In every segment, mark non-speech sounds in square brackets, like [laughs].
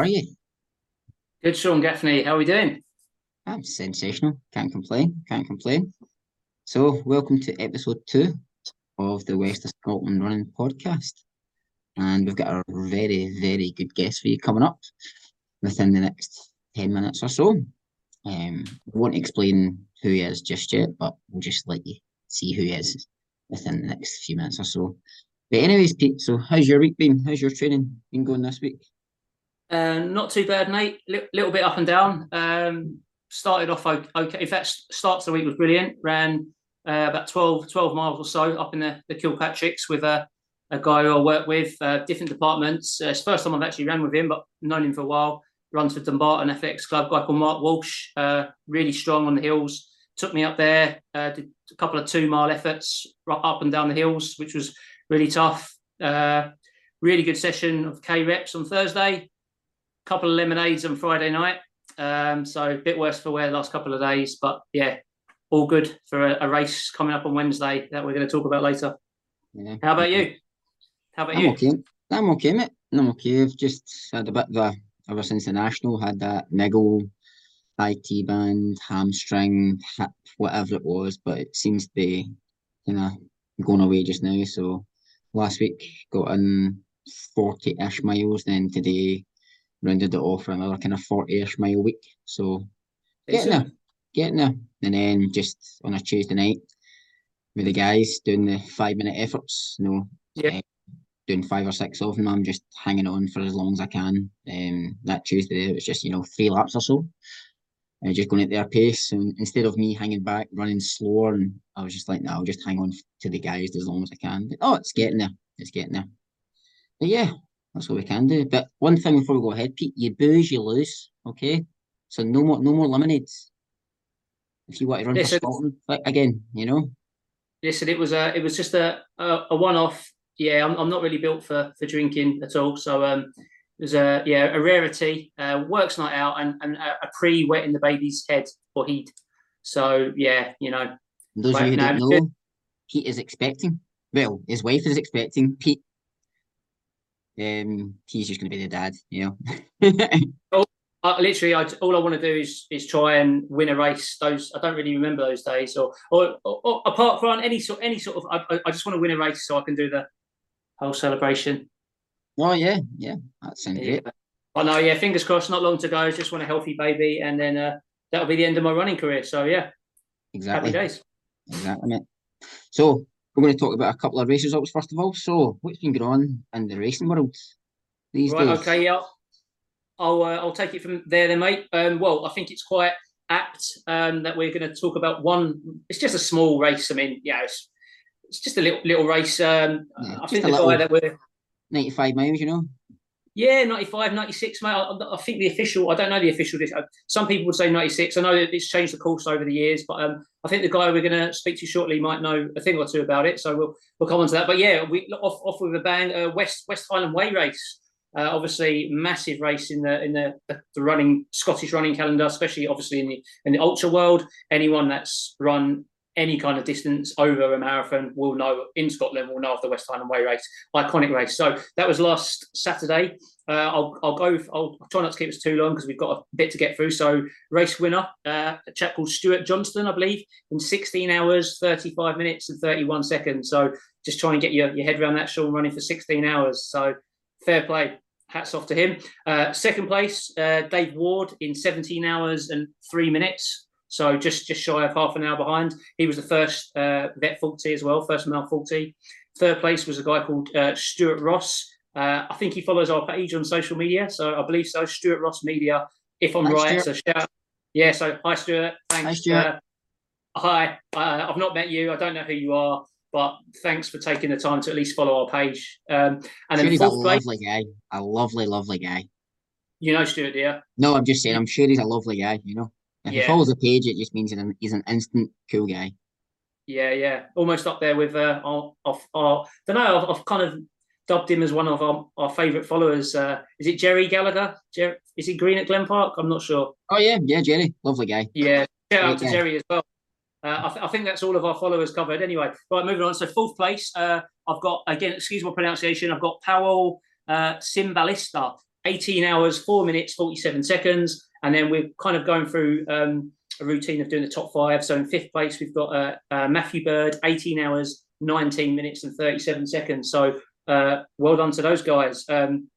Are you? Good, Sean Gaffney. How are we doing? I'm sensational. Can't complain. Can't complain. So, welcome to episode two of the West of Scotland Running podcast. And we've got a very, very good guest for you coming up within the next 10 minutes or so. Um, won't explain who he is just yet, but we'll just let you see who he is within the next few minutes or so. But anyways, Pete, so how's your week been? How's your training been going this week? Uh, not too bad, mate. L- little bit up and down. Um, started off okay. In fact, starts the week was brilliant. Ran uh, about 12, 12 miles or so up in the, the Kilpatricks with a, a guy who I work with, uh, different departments. Uh, it's first time I've actually ran with him, but known him for a while. Runs for Dumbarton FX Club. Guy called Mark Walsh, uh, really strong on the hills. Took me up there, uh, did a couple of two mile efforts up and down the hills, which was really tough. Uh, really good session of K reps on Thursday. Couple of lemonades on Friday night. Um, so a bit worse for wear the last couple of days, but yeah, all good for a, a, race coming up on Wednesday that we're going to talk about later. Yeah. How about you? How about I'm you? Okay. I'm okay, mate. I'm okay. I've just had a bit of a ever since the national had that niggle, IT band, hamstring, hip, whatever it was, but it seems to be you know, going away just now. So last week got in 40 ish miles, then today rounded it off for another kind of 40 ish mile week. So getting there, getting there. And then just on a Tuesday night with the guys doing the five minute efforts, you know, yeah. Uh, doing five or six of them. I'm just hanging on for as long as I can. Um, that Tuesday it was just you know three laps or so, and just going at their pace. And instead of me hanging back, running slower, and I was just like, no, I'll just hang on to the guys as long as I can. But, oh, it's getting there. It's getting there. But yeah, that's what we can do. But one thing before we go ahead, Pete, you booze, you lose. Okay, so no more, no more lemonades. If you want to run listen, for Scotland, again, you know. Listen, it was a, it was just a, a, a one-off. Yeah, I'm, I'm not really built for for drinking at all. So um, it was a yeah a rarity. Uh, works night out and and a, a pre in the baby's head or heat. So yeah, you know. those of you who don't know, Pete is expecting. Well, his wife is expecting. Pete um, he's just going to be the dad, you know. [laughs] oh, I, literally, I, all I want to do is is try and win a race. Those I don't really remember those days, or or, or, or apart from any sort any sort of, I, I just want to win a race so I can do the whole celebration. Oh yeah, yeah, that sounds yeah. great. I know, yeah. Fingers crossed. Not long to go. Just want a healthy baby, and then uh, that'll be the end of my running career. So yeah, exactly. Happy days. Exactly, mate. So we're going to talk about a couple of race results first of all. So, what's been going on in the racing world these right, days? Okay, yeah, I'll uh, I'll take it from there, then, mate. Um, well, I think it's quite apt um, that we're going to talk about one. It's just a small race. I mean, yeah, it's, it's just a little little race. Um, yeah, I think the guy that we're ninety-five miles, you know. Yeah, 95, 96, mate. I, I, think the official, I don't know the official. Uh, some people would say 96. I know that it's changed the course over the years, but um, I think the guy we're going to speak to shortly might know a thing or two about it. So we'll we'll come on to that. But yeah, we off off with a bang. Uh, West West Highland Way race. Uh, obviously, massive race in the in the, the running Scottish running calendar, especially obviously in the in the ultra world. Anyone that's run any kind of distance over a marathon will know in Scotland will know of the West Highland Way race, iconic race. So that was last Saturday. Uh, I'll, I'll go. I'll try not to keep us too long because we've got a bit to get through. So race winner, uh, a chap called Stuart Johnston, I believe, in 16 hours, 35 minutes and 31 seconds. So just try and get your, your head around that. Sean running for 16 hours. So fair play. Hats off to him. Uh, second place, uh, Dave Ward in 17 hours and three minutes. So just just shy of half an hour behind. He was the first uh, vet 40 as well, first male 40. Third place was a guy called uh, Stuart Ross. Uh, I think he follows our page on social media, so I believe so. Stuart Ross Media, if I'm hi, right. Stuart. So shout, yeah. So hi Stuart, thanks. Hi Stuart. Uh, hi, uh, I've not met you. I don't know who you are, but thanks for taking the time to at least follow our page. Um, and sure then he's a lovely guy, a lovely, lovely guy. You know Stuart, dear. No, I'm just saying. I'm sure he's a lovely guy. You know. If yeah. he follows a page, it just means he's an, instant cool guy. Yeah, yeah, almost up there with uh, our, our, our don't know. I've, I've, kind of dubbed him as one of our, our favourite followers. Uh, is it Jerry Gallagher? Jer- is he green at Glen Park? I'm not sure. Oh yeah, yeah, Jerry, lovely guy. Yeah, shout out to guy. Jerry as well. Uh, I, th- I, think that's all of our followers covered. Anyway, right, moving on. So fourth place, uh, I've got again. Excuse my pronunciation. I've got Powell uh, Simbalista, 18 hours, four minutes, 47 seconds. And then we're kind of going through um, a routine of doing the top five. So in fifth place, we've got uh, uh, Matthew Bird, 18 hours, 19 minutes, and 37 seconds. So uh, well done to those guys. Um,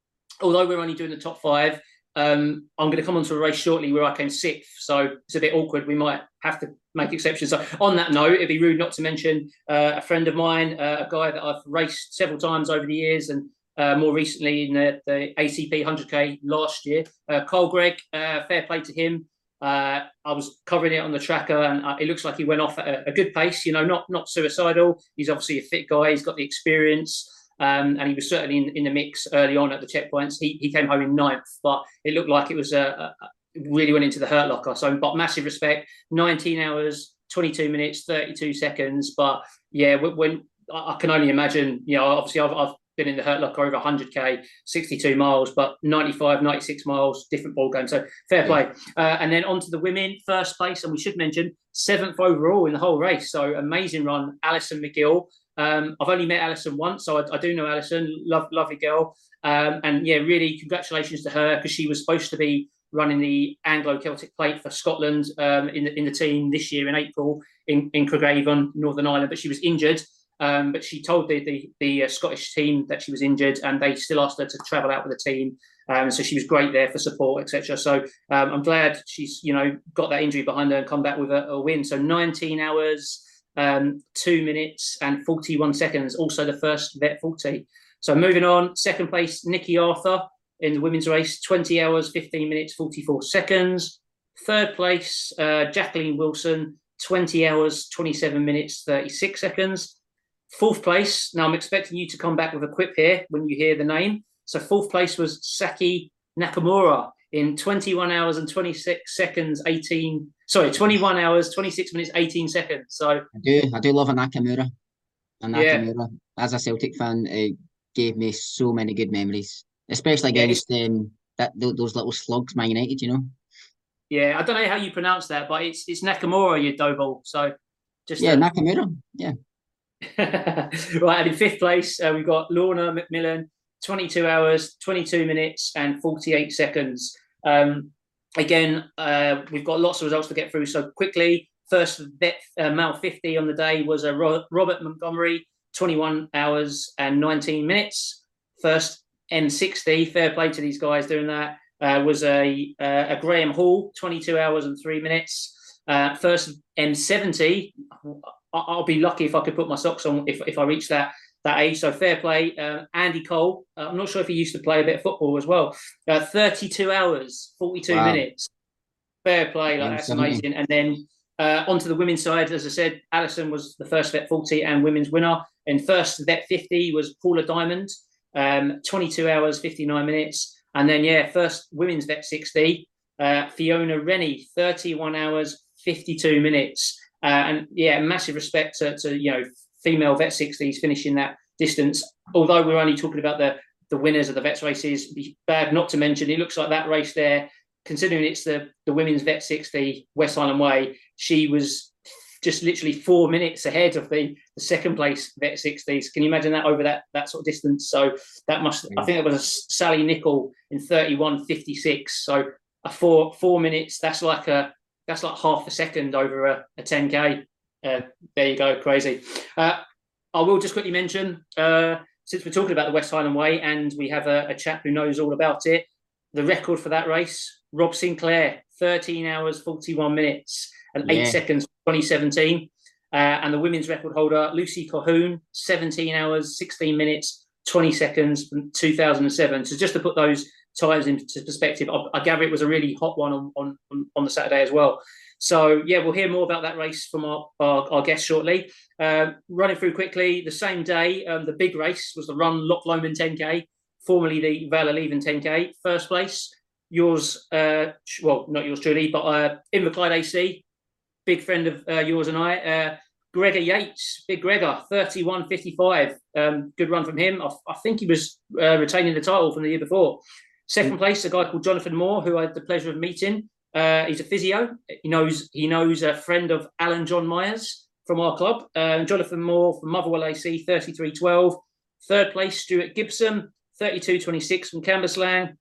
although we're only doing the top five, um, I'm going to come on to a race shortly where I came sixth, so it's a bit awkward. We might have to make exceptions. So, on that note, it'd be rude not to mention uh, a friend of mine, uh, a guy that I've raced several times over the years, and uh, more recently in the, the, ACP 100k last year. Uh, Cole Gregg, uh, fair play to him. Uh, I was covering it on the tracker, and it looks like he went off at a, a good pace. You know, not not suicidal. He's obviously a fit guy. He's got the experience. Um, and he was certainly in, in, the mix early on at the checkpoints. He, he came home in ninth, but it looked like it was a, a really went into the hurt locker. So, but massive respect. 19 hours, 22 minutes, 32 seconds. But yeah, when I can only imagine, you know, obviously I've, I've been in the hurt locker over 100k, 62 miles, but 95, 96 miles, different ball game. So fair play. Uh, and then on to the women, first place, and we should mention seventh overall in the whole race. So amazing run, Alison McGill. Um, I've only met Alison once, so I, I do know Alison. Love, lovely girl. Um, and yeah, really congratulations to her because she was supposed to be running the Anglo Celtic Plate for Scotland um, in the in the team this year in April in in Craigavon, Northern Ireland, but she was injured. Um, but she told the the, the uh, Scottish team that she was injured, and they still asked her to travel out with the team. Um, so she was great there for support, etc. So um, I'm glad she's you know got that injury behind her and come back with a, a win. So 19 hours um, two minutes and 41 seconds, also the first vet 40. So moving on, second place, Nikki Arthur in the women's race, 20 hours, 15 minutes, 44 seconds. Third place, uh, Jacqueline Wilson, 20 hours, 27 minutes, 36 seconds. Fourth place, now I'm expecting you to come back with a quip here when you hear the name. So fourth place was Saki Nakamura in 21 hours and 26 seconds, 18, sorry, 21 hours, 26 minutes, 18 seconds. So I do, I do love a Nakamura. A Nakamura. Yeah. As a Celtic fan, it gave me so many good memories, especially against yeah, um, that those little slugs, Man United, you know. Yeah, I don't know how you pronounce that, but it's it's Nakamura, you doughball. So just yeah, uh, Nakamura. Yeah. Right, and in fifth place, uh, we've got Lorna McMillan, 22 hours, 22 minutes, and 48 seconds. Um, again, uh, we've got lots of results to get through. So quickly, first uh, male 50 on the day was Ro- Robert Montgomery, 21 hours and 19 minutes. First M60, fair play to these guys doing that. Uh, was a uh, a Graham Hall, 22 hours and three minutes. Uh, first M70, I'll be lucky if I could put my socks on if, if I reach that that age. So fair play. Uh, Andy Cole, uh, I'm not sure if he used to play a bit of football as well. Uh, 32 hours, 42 wow. minutes. Fair play. Like, that's amazing. And then uh, onto the women's side, as I said, Alison was the first vet 40 and women's winner. And first vet 50 was Paula Diamond, um, 22 hours, 59 minutes. And then, yeah, first women's vet 60, uh, Fiona Rennie, 31 hours, 52 minutes. Uh, and yeah, massive respect to, to you know female vet 60s finishing that distance. Although we're only talking about the the winners of the vets races, bad not to mention. It looks like that race there, considering it's the the women's vet 60 West Highland Way, she was just literally four minutes ahead of the, the second place vet 60s. Can you imagine that over that that sort of distance? So that must I think it was a Sally Nicol in 31.56. So a four four minutes. That's like a that's like half a second over a, a 10k. Uh, there you go, crazy. Uh, I will just quickly mention, uh, since we're talking about the West Highland Way and we have a, a chap who knows all about it, the record for that race, Rob Sinclair, 13 hours, 41 minutes and eight yeah. seconds, 2017. Uh, and the women's record holder, Lucy Colquhoun, 17 hours, 16 minutes, 20 seconds from 2007. So just to put those times into perspective, I, I gather it was a really hot one on, on, on the Saturday as well. So yeah, we'll hear more about that race from our, our, our guest shortly. Uh, running through quickly, the same day, um, the big race was the Run Loch Lomond 10K, formerly the Vale Leven 10K. First place, yours, uh, well, not yours truly, but uh, Inverclyde AC, big friend of uh, yours and I, uh, Gregor Yates, big Gregor, 31.55. Um, good run from him. I, I think he was uh, retaining the title from the year before. Second place, a guy called Jonathan Moore, who I had the pleasure of meeting. Uh, he's a physio. He knows he knows a friend of Alan John Myers from our club. Uh, Jonathan Moore from Motherwell AC, 33-12. Third place, Stuart Gibson, 32-26 from Cambuslang.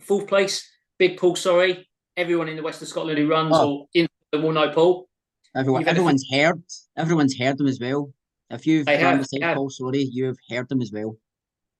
Fourth place, Big Paul. Sorry, everyone in the west of Scotland who runs Oh. or in will know Paul. Everyone, You've had a- everyone's heard. Everyone's heard them as well. If you've They run have, beside they have. Paul Sorry, you've heard them as well.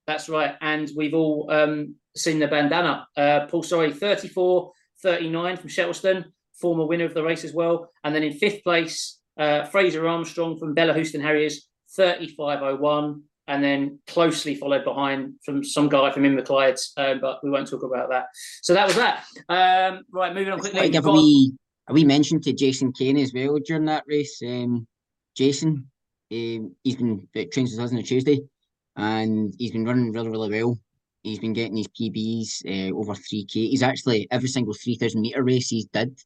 That's right. And we've all um, seen the bandana. Uh, Paul, sorry, 34 39 from Shettleston, former winner of the race as well. And then in fifth place, uh, Fraser Armstrong from Bellahouston Harriers, 35.01. And then closely followed behind from some guy from Inverclyde, um, but we won't talk about that. So that was that. Um, right, moving on quickly. want to give a We've got- wee, a wee mention to Jason Kane as well during that race. Um, Jason, um, he's been at trains with us on a Tuesday, and he's been running really, really well. He's been getting his PBs uh, over three k. He's actually every single three thousand meter race he's did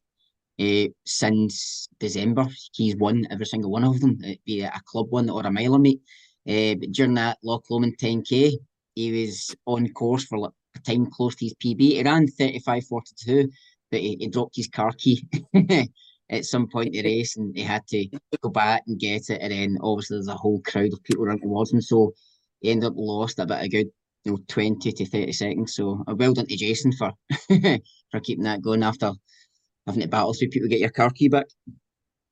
uh, since December. He's won every single one of them, it be it a club one or a miler meet. Uh, but during that Loch Lomond ten k, he was on course for like a time close to his PB. He ran thirty five forty two but he, he dropped his car key [laughs] at some point in the [laughs] race and he had to go back and get it. And then obviously there's a whole crowd of people running towards him. So he ended up lost a bit of good, you know, 20 to 30 seconds. So uh, well done to Jason for [laughs] for keeping that going after having to battle through people to get your car key back.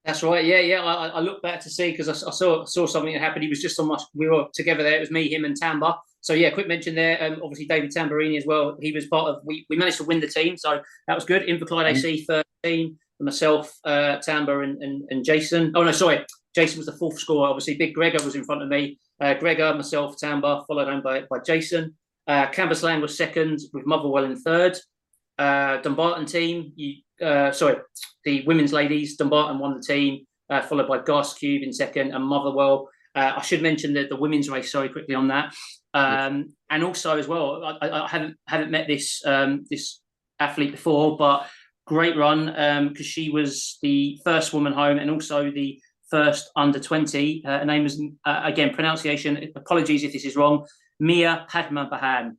That's right. Yeah, yeah. I, I looked back to see because I saw saw something that happened. He was just on my. We were together there. It was me, him, and Tamba. So yeah, quick mention there. Um, obviously David Tamburini as well. He was part of. We, we managed to win the team, so that was good. Inverclyde AC thirteen. Myself, uh, Tamba, and, and and Jason. Oh no, sorry. Jason was the fourth scorer. Obviously, Big Gregor was in front of me. Uh, Gregor, myself, Tamba, followed on by by Jason. Uh, Cambuslang was second with Motherwell in third. Uh, Dumbarton team, you, uh, sorry, the women's ladies, Dumbarton won the team, uh, followed by Garscube in second and Motherwell. Uh, I should mention that the women's race, sorry, quickly on that. Um, and also as well, I, I haven't haven't met this um, this athlete before, but great run because she was the first woman home and also the first under 20. Uh, her name is, uh, again, pronunciation, apologies if this is wrong, Mia Padma Bahan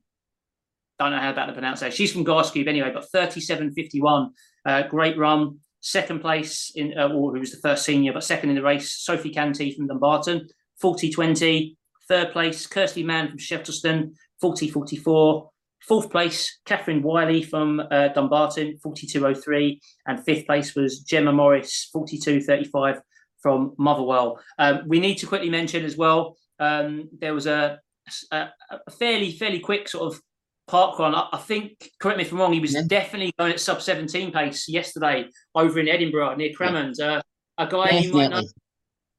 don't know how about the pronunciation. She's from Garscube anyway, but 37.51. Uh, great run. Second place in, uh, or who was the first senior, but second in the race, Sophie Canty from Dumbarton, 40.20. Third place, Kirsty Mann from Shettleston, 40.44. Fourth place, Catherine Wiley from uh, Dumbarton, 42.03. And fifth place was Gemma Morris, 42.35 from Motherwell. Um, we need to quickly mention as well, um, there was a, a, a fairly, fairly quick sort of park run. I, I think, correct me if I'm wrong, he was Yeah. definitely going at sub 17 pace yesterday over in Edinburgh near Cramond. Uh, a guy you might know.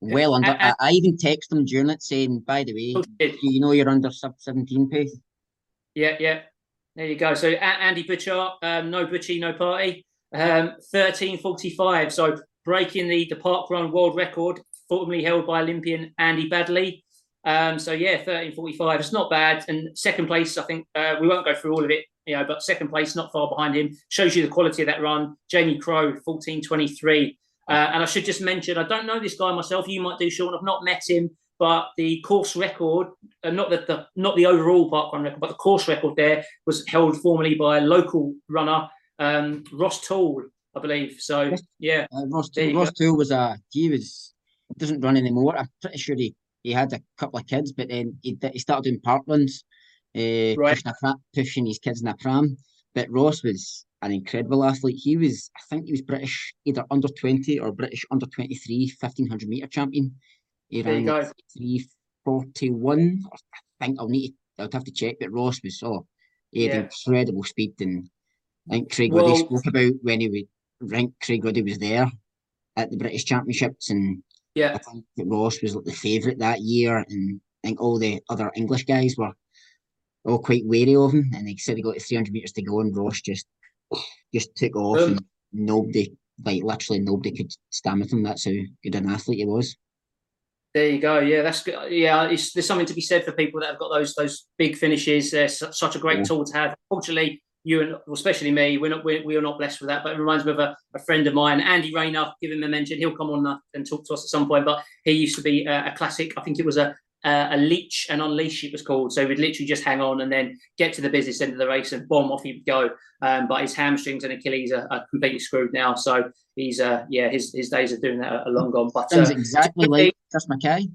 Well under. And- I, I even texted him during it saying, by the way, Oh, do you know you're under sub 17 pace? Yeah, yeah. There you go. So Andy Butchart, um, no Butchie, no party. Um, thirteen forty-five. So breaking the the park run world record, formerly held by Olympian Andy Baddeley. Um, so yeah, thirteen forty-five. It's not bad. And second place, I think uh, we won't go through all of it, you know, but second place, not far behind him, shows you the quality of that run. Jamie Crowe, fourteen twenty-three. Uh, and I should just mention, I don't know this guy myself. You might do, Sean. I've not met him, but the course record, uh, not the, the not the overall park run record, but the course record there was held formerly by a local runner, um, Ross Toole, I believe. So yeah, Uh, Ross, Ross Toole was a he was doesn't run anymore. I'm pretty sure he, he had a couple of kids, but then he, he started doing park runs, uh, Right. pushing, a pushing his kids in a pram. But Ross was an incredible athlete. He was, I think, he was British either under twenty or British under 23 1500 meter champion. He There ran three forty one. I think I'll need to, I'd have to check, but Ross was so he had Yeah. incredible speed and I think Craig Well- Woody spoke about when he would I think Craig Woody was there at the British Championships and yeah, I think that Ross was like the favourite that year and I think all the other English guys were all quite wary of him and they said he got 300 metres to go and Ross just just took off Um, and nobody like literally nobody could stand with him that's how good an athlete he was there you go. Yeah, that's good. Yeah, it's, there's something to be said for people that have got those those big finishes. They're su- such a great Yeah. tool to have. Fortunately, you and especially me, we're not we're, we are not blessed with that. But it reminds me of a, a friend of mine, Andy Rayner. Give him a mention. He'll come on uh, and talk to us at some point. But he used to be a, a classic. I think it was a a a leech and unleash it was called. So would literally just hang on and then get to the business end of the race and bomb off he would go. Um, but his hamstrings and Achilles are, are completely screwed now. So he's uh yeah his his days of doing that are long gone. But uh, exactly like [laughs] Chris Mackay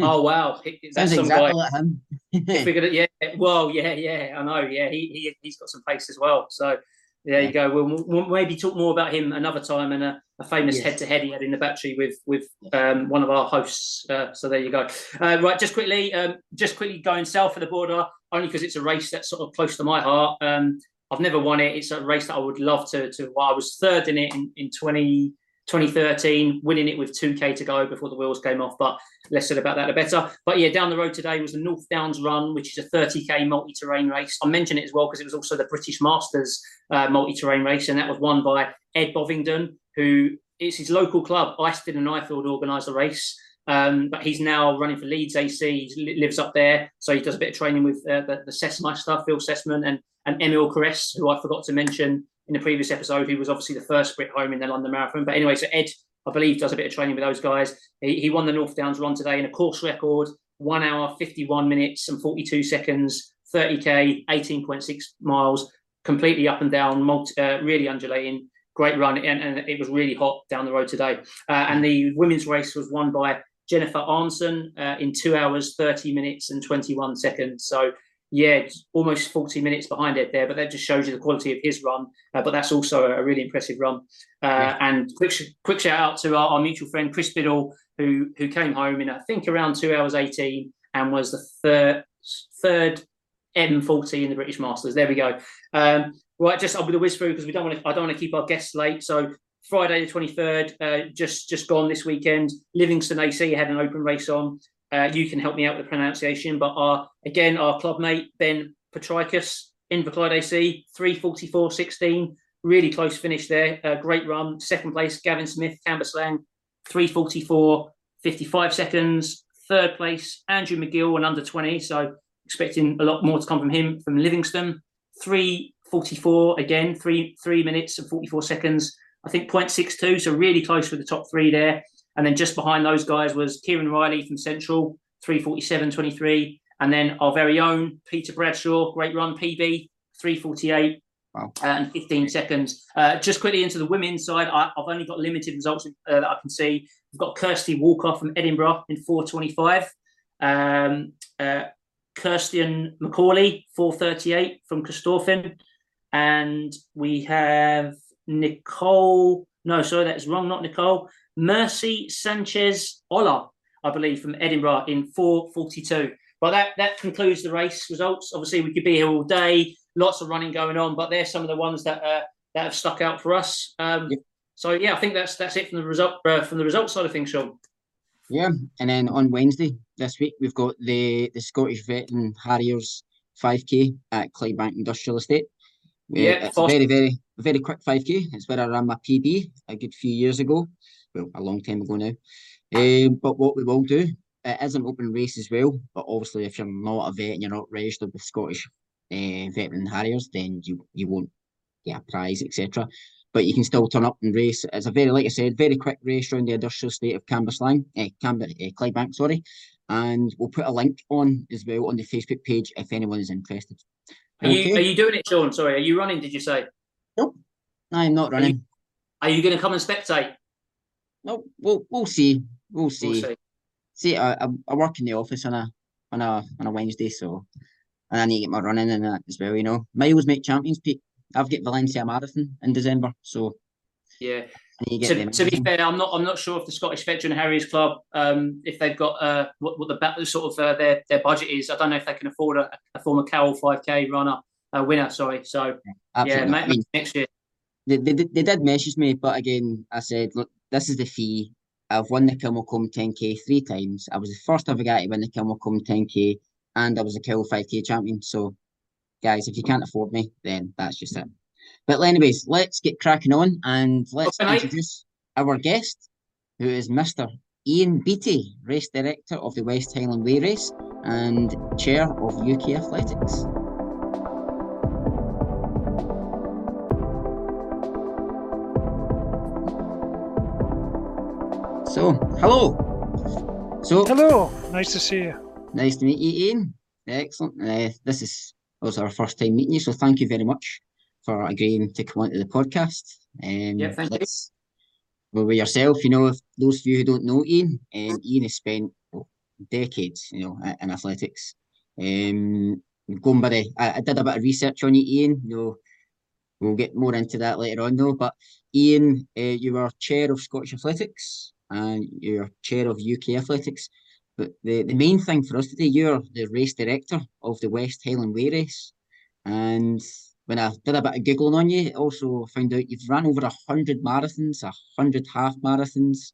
oh [laughs] wow, that's Sounds exactly like him. figured it, yeah. Well, yeah, yeah, I know. Yeah, he, he he's got some pace as well. So there yeah. you go. We'll, we'll, maybe talk more about him another time and a, a famous head to head he had in the battery with with um, one of our hosts. Uh, so there you go. Uh, right, just quickly, um, just quickly going south of the border, only because it's a race that's sort of close to my heart. Um, I've never won it. It's a race that I would love to. to well, I was third in it in, in 20, 2013, winning it with 2K to go before the wheels came off. But less said about that, the better. But yeah, down the road today was the North Downs Run, which is a 30K multi terrain race. I mentioned it as well because it was also the British Masters uh, multi terrain race, and that was won by Ed Bovingdon, who is his local club. Iceland and Ifield organised the race. Um, but he's now running for Leeds AC. He lives up there, so he does a bit of training with uh, the, the Sessmeister, Phil Sesemann, and and Emile Cairess, who I forgot to mention in the previous episode, who was obviously the first Brit home in the London Marathon. But anyway, so Ed, I believe, does a bit of training with those guys. He, he won the North Downs run today in a course record, one hour, 51 minutes and 42 seconds, 30k, 18.6 miles, completely up and down, multi, uh, really undulating. Great run, and, and, it was really hot down the road today. Uh, and the women's race was won by Jennifer Arnson uh, in two hours, 30 minutes and 21 seconds. So yeah, almost 40 minutes behind it there, but that just shows you the quality of his run. Uh, but that's also a, really impressive run. Uh, yeah. And quick, quick shout out to our, our, mutual friend Chris Biddle, who who came home in I think around two hours 18 and was the third third M40 in the British Masters. There we go. Um, right, just I'll be the whiz through because we don't want to. I don't want to keep our guests late. So Friday the 23rd, uh, just just gone this weekend. Livingston AC had an open race on. Uh, you can help me out with the pronunciation. But our again, our club mate Ben Petrikis, Inverclyde AC, 344.16. Really close finish there. Uh, great run. Second place, Gavin Smith, Cambuslang, 344, 55 seconds. Third place, Andrew McGill, and under 20. So expecting a lot more to come from him from Livingston. 344 again, three three minutes and 44 seconds. I think 0.62, so really close for the top three there. And then just behind those guys was Kieran Riley from Central, 347.23. And then our very own Peter Bradshaw, great run, PB, 348. Wow. Uh, and 15 seconds. Uh, just quickly into the women's side, I, have only got limited results uh, that I can see. We've got Kirsty Walker from Edinburgh in 425. Um, uh, Kirsten Macaulay, 438 from Corstorphine. And we have Nicole. No, sorry, that's wrong. Not Nicole. Mercy Sanchez Ola, I believe, from Edinburgh in 442. But that, that concludes the race results. Obviously, we could be here all day, lots of running going on, but they're some of the ones that uh, that have stuck out for us. Um. So yeah, I think that's that's it from the result uh, from the result side of things, Sean. Yeah, and then on Wednesday this week we've got the the Scottish Veteran Harriers 5K at Clydebank Industrial Estate. Yeah, it's a very very very quick 5K. It's where I ran my PB a good few years ago well, a long time ago now. Um, but what we will do, it is an open race as well. But obviously, if you're not a vet and you're not registered with Scottish uh, Veteran Harriers, then you you won't get a prize, etc. But you can still turn up and race. It's a very, like I said, very quick race around the industrial estate of Cambuslang, uh, Camber, uh, Clydebank, sorry. And we'll put a link on as well on the Facebook page if anyone is interested. Are okay. you are you doing it, Sean? Sorry, are you running? Did you say? Nope, I'm not running. Are you, are you going to come and spectate? No, we'll we'll see. We'll see. We'll see. see I, I work in the office on a on a on a Wednesday, so and I need to get my running in that as well. You know, miles make champions. Pete. I've got Valencia Marathon in December, so yeah. To, to, be fair, I'm not. I'm not sure if the Scottish Veteran Harriers Club, um, if they've got uh, what, what the sort of uh, their their budget is. I don't know if they can afford a, a former Carroll 5K runner, uh, winner. Sorry. So yeah, maybe I mean, next year. They, they, they did message me, but again, I said, look, this is the fee. I've won the Kilmacolm 10k three times. I was the first ever guy to win the Kilmacolm 10k, and I was a Kill 5k champion. So, guys, if you can't afford me, then that's just it. But anyways, let's get cracking on and let's okay. introduce our guest, who is Mr. Ian Beattie, race director of the West Highland Way Race and chair of UK Athletics. So, hello. So, hello. Nice to see you. Nice to meet you, Ian. Excellent. Uh, this is also our first time meeting you, so thank you very much for agreeing to come onto the podcast. Um, yeah, thank you. Well, with yourself, you know, if those of you who don't know Ian, um, Ian has spent decades, you know, in athletics. Um, going by the, I, I, did a bit of research on you, Ian. You know, we'll get more into that later on, though. But Ian, uh, you were chair of Scottish Athletics and you're chair of UK Athletics. But the, the main thing for us today, you're the race director of the West Highland Way race. And when I did a bit of Googling on you, also found out you've run over a hundred marathons, a hundred half marathons,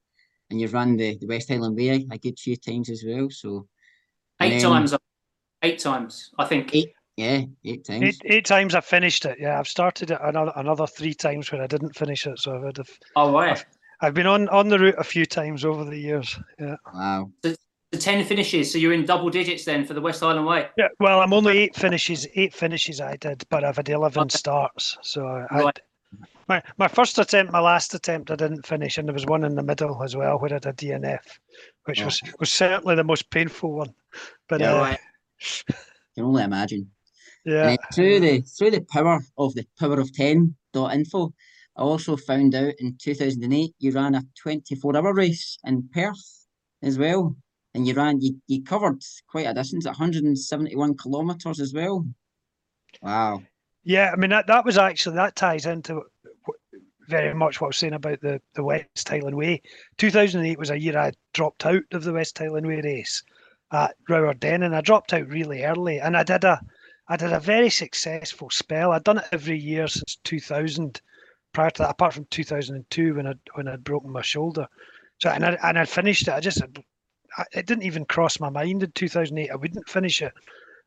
and you've run the, the West Highland Way a good few times as well. So eight times, eight times, I think. Eight, yeah, eight times. Eight, eight times I finished it. Yeah, I've started it another another three times where I didn't finish it. So I would have. Oh right. I've, I've been on on the route a few times over the years. Yeah. Wow. So, the 10 finishes. So you're in double digits then for the West Highland Way. Yeah, well, I'm only eight finishes. Eight finishes I did, but I've had 11 okay. starts. So I, right. my my first attempt, my last attempt, I didn't finish, and there was one in the middle as well where I did DNF, which oh. was was certainly the most painful one. But yeah, uh, right. [laughs] can only imagine. Yeah. through the through the power of the power of ten dot info, I also found out in 2008 you ran a 24 hour race in Perth as well and you ran you, you covered quite a distance 171 kilometers as well. Wow. Yeah i mean that, that was actually that ties into very much what i was saying about the, the west highland way. 2008 was a year i dropped out of the west highland way race at Rowardennan and i dropped out really early and i did a i did a very successful spell. I'd done it every year since 2000 prior to that apart from 2002 when i when i'd broken my shoulder so and I and I finished it. I just it didn't even cross my mind in 2008. I wouldn't finish it,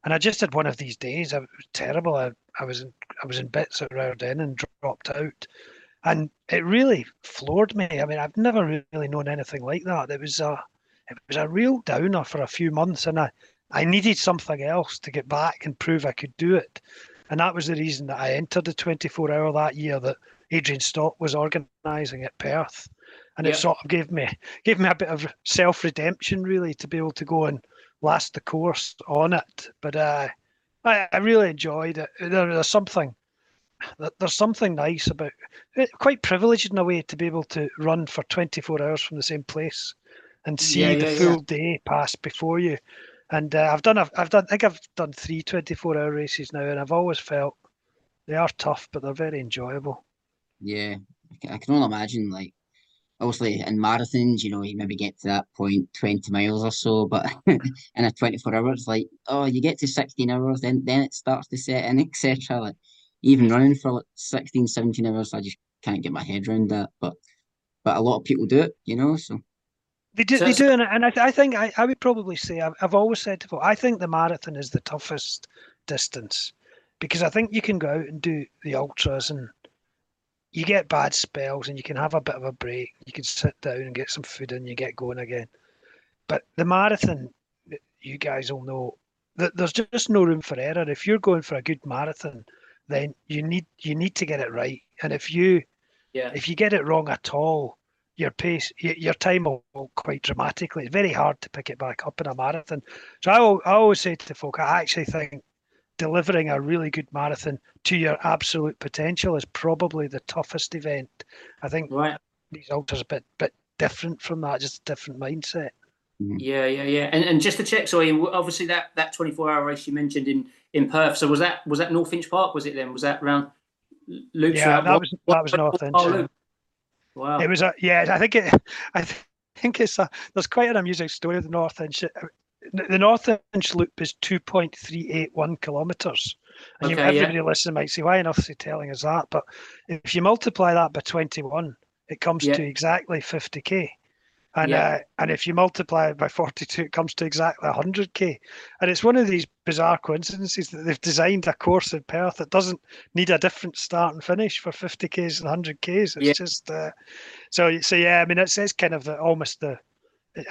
and I just had one of these days. I, it was terrible. I, I was in I was in bits at Rowardennan and dropped out, and it really floored me. I mean, I've never really known anything like that. It was a it was a real downer for a few months, and I I needed something else to get back and prove I could do it, and that was the reason that I entered the 24 hour that year that Adrian Stott was organising at Perth and yep. it sort of gave me gave me a bit of self redemption really to be able to go and last the course on it. But uh, I, I really enjoyed it. There, there's something there's something nice about quite privileged in a way to be able to run for 24 hours from the same place and see yeah, the full yeah. day pass before you. And uh, I've done I've done I think I've done three 24 hour races now, and I've always felt they are tough, but they're very enjoyable. Yeah, I can only imagine like obviously in marathons, you know, you maybe get to that point 20 miles or so, but [laughs] in a 24 hours, like, oh, you get to 16 hours, then then it starts to set in, [laughs] etc. Like even running for like 16, 17 hours, I just can't get my head around that. But but a lot of people do it, you know, so they do, so they do, and, and I, I think I, I would probably say I've, I've always said to people, I think the marathon is the toughest distance because I think you can go out and do the ultras and you get bad spells and you can have a bit of a break. You can sit down and get some food and you get going again. But the marathon, you guys all know that there's just no room for error. If you're going for a good marathon, then you need you need to get it right. And if you yeah. if you get it wrong at all, your pace, your time will, quite dramatically. It's very hard to pick it back up in a marathon. So I, I always say to the folk, I actually think delivering a really good marathon to your absolute potential is probably the toughest event. I think right. these ultras a bit bit different from that, just a different mindset. Mm-hmm. Yeah, yeah, yeah. And and just to check, so obviously that that 24 hour race you mentioned in in Perth. So was that was that North Inch Park? Was it then? Was that around Luke's? Yeah, that was that was North Oh, wow. It was a yeah. I think it. I think it's a. There's quite an amusing story of the North Inch the North Inch Loop is 2.381 kilometres. And okay, everybody yeah. listening might say, why on earth is he telling us that? But if you multiply that by 21, it comes yeah. to exactly 50k. And yeah. uh, and if you multiply it by 42, it comes to exactly 100k. And it's one of these bizarre coincidences that they've designed a course in Perth that doesn't need a different start and finish for 50k's and 100k's. It's yeah. just uh, so so yeah. I mean, it's, it's kind of the, almost the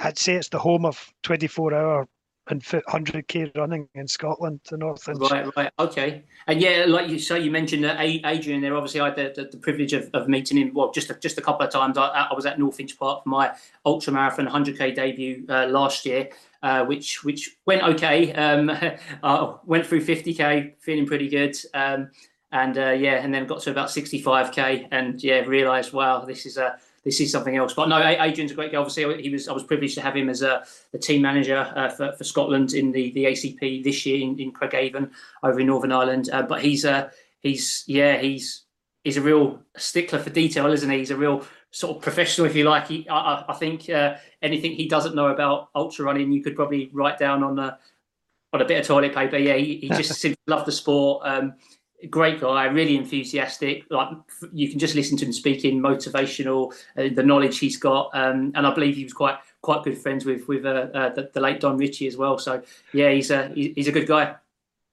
I'd say it's the home of 24 hour and 100k running in Scotland, the North Inch. Right, right, okay. And yeah, like you say, you mentioned that Adrian there. Obviously, I had the, the, the privilege of, of, meeting him. Well, just a, just a couple of times. I, I was at North Inch Park for my ultra marathon 100k debut uh, last year, uh, which which went okay. Um, [laughs] I went through 50k, feeling pretty good. Um, and uh, yeah, and then got to about 65k, and yeah, realised wow, this is a this is something else. But no, Adrian's a great guy. Obviously, he was I was privileged to have him as a, a team manager uh, for, for Scotland in the, the ACP this year in, in Craigavon over in Northern Ireland. Uh, but he's a he's yeah he's he's a real stickler for detail, isn't he? He's a real sort of professional, if you like. He, I, I think uh, anything he doesn't know about ultra running, you could probably write down on a on a bit of toilet paper. Yeah, he, he just [laughs] seems to love the sport. Um, great guy, really enthusiastic. Like you can just listen to him speaking, motivational, uh, the knowledge he's got, um, and I believe he was quite quite good friends with with uh, uh, the, the, late Don Ritchie as well. So yeah, he's a he's a good guy.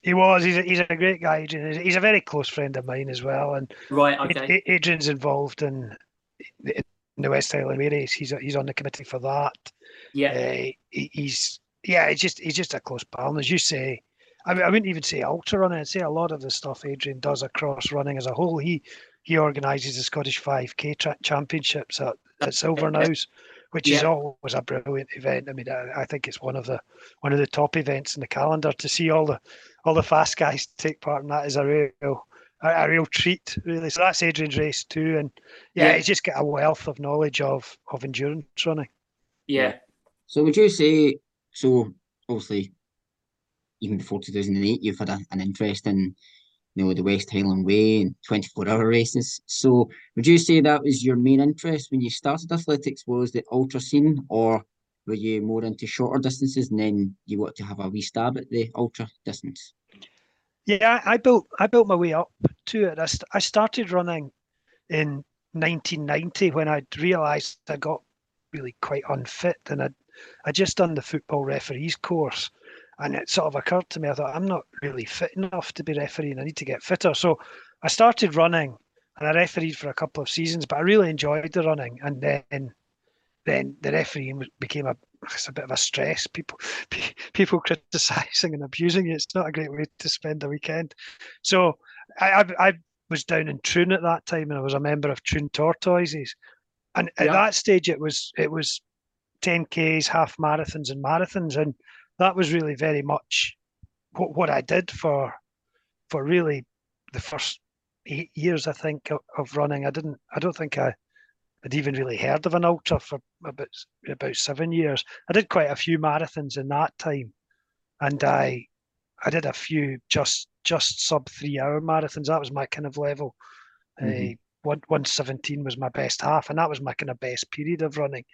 He was. He's a, he's a great guy. He's a very close friend of mine as well. And right, okay. Adrian's involved in the West Highland race. He's he's on the committee for that. Yeah, uh, he, he's yeah. He's just he's just a close pal. And as you say, I, mean, I wouldn't even say ultra running. I'd say a lot of the stuff Adrian does across running as a whole. He he organises the Scottish 5K tra- championships at, at Silverknowes, which yeah. is always a brilliant event. I mean, I, I, think it's one of the one of the top events in the calendar. To see all the all the fast guys take part in that is a real a, a real treat, really. So that's Adrian's race too, and yeah, yeah, he's just got a wealth of knowledge of of endurance running. Yeah. So would you say so? Obviously, even before 2008, you've had a, an interest in, you know, the West Highland Way and 24-hour races. So would you say that was your main interest when you started athletics? Was the ultra scene, or were you more into shorter distances and then you want to have a wee stab at the ultra distance? Yeah, I built I built my way up to it. I, st- I started running in 1990 when I realised I got really quite unfit and I I just done the football referees course and it sort of occurred to me, I thought, I'm not really fit enough to be refereing. I need to get fitter. So I started running and I refereed for a couple of seasons, but I really enjoyed the running. And then then the refereeing became a it's a bit of a stress. People [laughs] people criticising and abusing you. It's not a great way to spend a weekend. So I, I, I was down in Troon at that time, and I was a member of Troon Tortoises. And at yeah. that stage, it was it was 10ks, half marathons, and marathons, and that was really very much what, what I did for for really the first eight years I think of, of running. I didn't I don't think I had even really heard of an ultra for about about seven years. I did quite a few marathons in that time, and I I did a few just just sub three hour marathons. That was my kind of level. Mm-hmm. Uh, one one seventeen was my best half, and that was my kind of best period of running.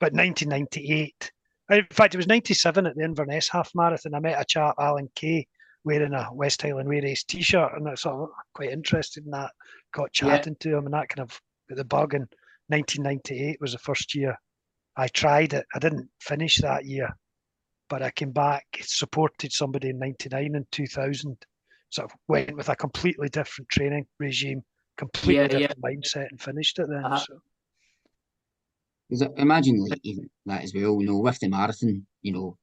But 1998 in fact, it was 97 at the Inverness half marathon. I met a chap, Alan Kay, wearing a West Highland Way Race t shirt, and I was sort of quite interested in that. Got chatting yeah. to him, and that kind of the bug. And 1998 was the first year I tried it. I didn't finish that year, but I came back, supported somebody in 99 and 2000. Sort of went with a completely different training regime, completely yeah, different yeah. mindset, and finished it then. Uh-huh. So. Because imagine, like, even that as well, you know, with the marathon, you know,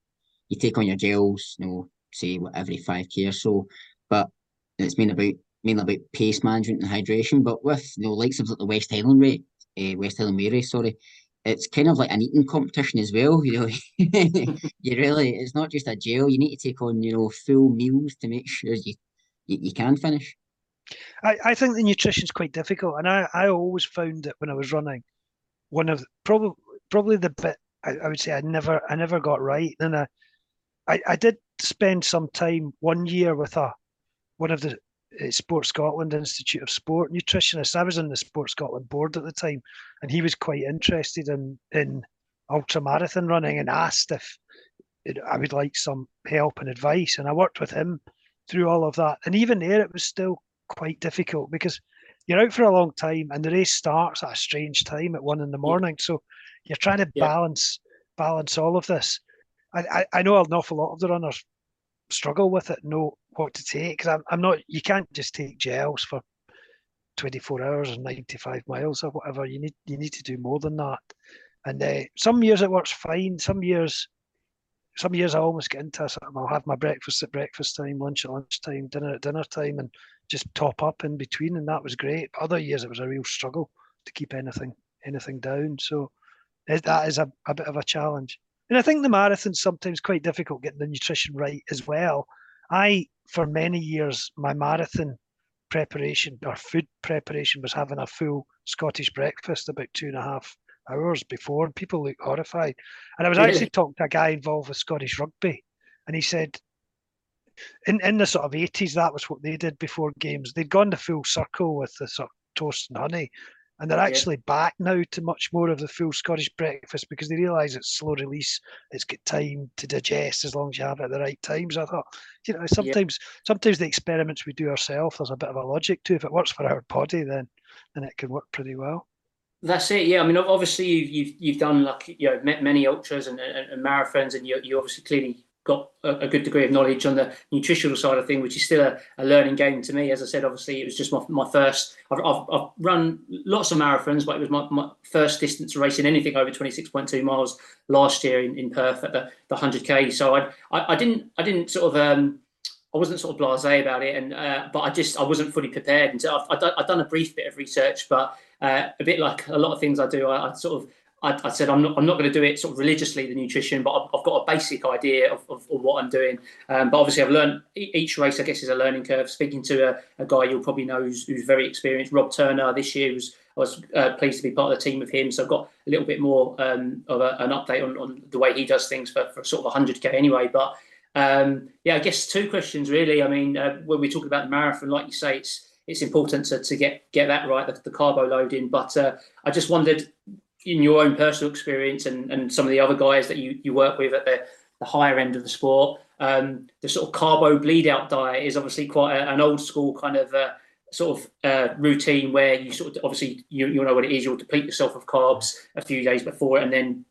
you take on your gels, you know, say every 5k or so, but it's been about mainly about pace management and hydration. But with you know, likes of the West Highland rate, uh, West Highland race, sorry, it's kind of like an eating competition as well. [laughs] You know, you really, it's not just a gel. You need to take on, you know, full meals to make sure you you, you can finish. I, I think the nutrition's quite difficult, and I, I always found that when I was running, one of probably probably the bit I, I, would say I never I never got right. And I, I, I did spend some time one year with a one of the uh, Sport Scotland Institute of Sport nutritionists. I was on the Sport Scotland board at the time, and he was quite interested in in ultra marathon running and asked if it, I would like some help and advice. And I worked with him through all of that. And even there, it was still quite difficult because you're out for a long time and the race starts at a strange time at one in the morning. So you're trying to yeah. balance balance all of this. I, I, I, know an awful lot of the runners struggle with it, know what to take. Because I'm, I'm not, you can't just take gels for 24 hours and 95 miles or whatever. You need you need to do more than that. And uh, some years it works fine. Some years, some years I almost get into something. I'll have my breakfast at breakfast time, lunch at lunchtime, dinner at dinner time, and just top up in between, and that was great. But other years it was a real struggle to keep anything anything down. So that is a, a bit of a challenge. And I think the marathon's sometimes quite difficult getting the nutrition right as well. I, for many years, my marathon preparation or food preparation was having a full Scottish breakfast about two and a half hours before, and people look horrified. And I was actually talking to a guy involved with Scottish rugby, and he said, in in the sort of eighties, that was what they did before games. They'd gone the full circle with the sort of toast and honey, and they're Yeah. actually back now to much more of the full Scottish breakfast because they realise it's slow release. It's got time to digest as long as you have it at the right times. I thought, you know, sometimes sometimes the experiments we do ourselves, there's a bit of a logic to. If it works for our body, then then it can work pretty well. That's it. Yeah, I mean, obviously you've you've, you've done like you know ma- many ultras and, and, and marathons, and you you obviously clearly got a, a good degree of knowledge on the nutritional side of thing, which is still a, a learning game to me. As I said, obviously it was just my, my first. I've, I've, I've run lots of marathons, but it was my, my first distance racing anything over twenty six point two miles last year in, in Perth at the the hundred k. So I, I I didn't I didn't sort of um I wasn't sort of blasé about it, and uh, but I just I wasn't fully prepared. And so I've, I've, I've done a brief bit of research, but uh, a bit like a lot of things I do, I, I sort of I, I, said I'm not I'm not going to do it sort of religiously the nutrition, but I've, I've got a basic idea of, of, of what I'm doing. Um, but obviously I've learned each race I guess is a learning curve. Speaking to a, a guy you'll probably know who's, who's, very experienced, Rob Turner. This year was I was uh, pleased to be part of the team with him, so I've got a little bit more um, of a, an update on, on the way he does things for, for sort of 100k anyway. But um, yeah, I guess two questions really. I mean, uh, when we talk about the marathon, like you say, it's it's important to, to get get that right, the, the carbo loading. But uh, I just wondered, in your own personal experience and, and some of the other guys that you, you work with at the, the higher end of the sport, um, the sort of carbo bleed out diet is obviously quite a, an old school kind of uh, sort of uh, routine where you sort of obviously you you know what it is. You'll deplete yourself of carbs a few days before, and then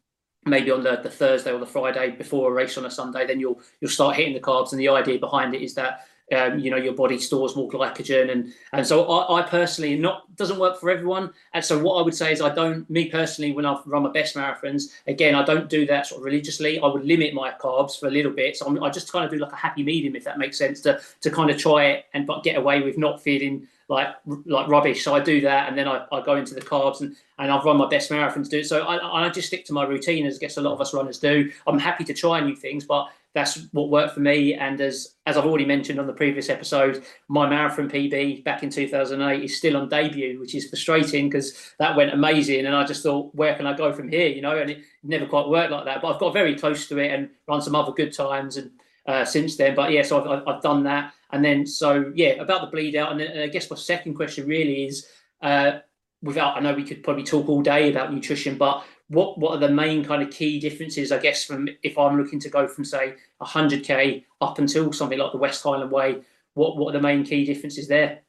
maybe on the, the Thursday or the Friday before a race on a Sunday, then you'll you'll start hitting the carbs. And the idea behind it is that um, you know your body stores more glycogen, and and so I, I, personally not doesn't work for everyone. And so what I would say is I don't me personally when I've run my best marathons again I don't do that sort of religiously. I would limit my carbs for a little bit. So I'm, I just kind of do like a happy medium if that makes sense to to kind of try it and but get away with not feeling like like rubbish. So I do that, and then I, I go into the carbs, and, and I've run my best marathons. Do it. So I, I just stick to my routine, as I guess a lot of us runners do. I'm happy to try new things, but that's what worked for me. And as as I've already mentioned on the previous episode, my marathon PB back in 2008 is still on debut, which is frustrating because that went amazing, and I just thought, where can I go from here? You know, and it never quite worked like that. But I've got very close to it and run some other good times and. Uh, since then, but yeah, so I've, I've done that, and then so yeah, about the bleed out, and, then, and I guess my second question really is, uh, without I know we could probably talk all day about nutrition, but what what are the main kind of key differences? I guess from if I'm looking to go from say 100k up until something like the West Highland Way, what what are the main key differences there?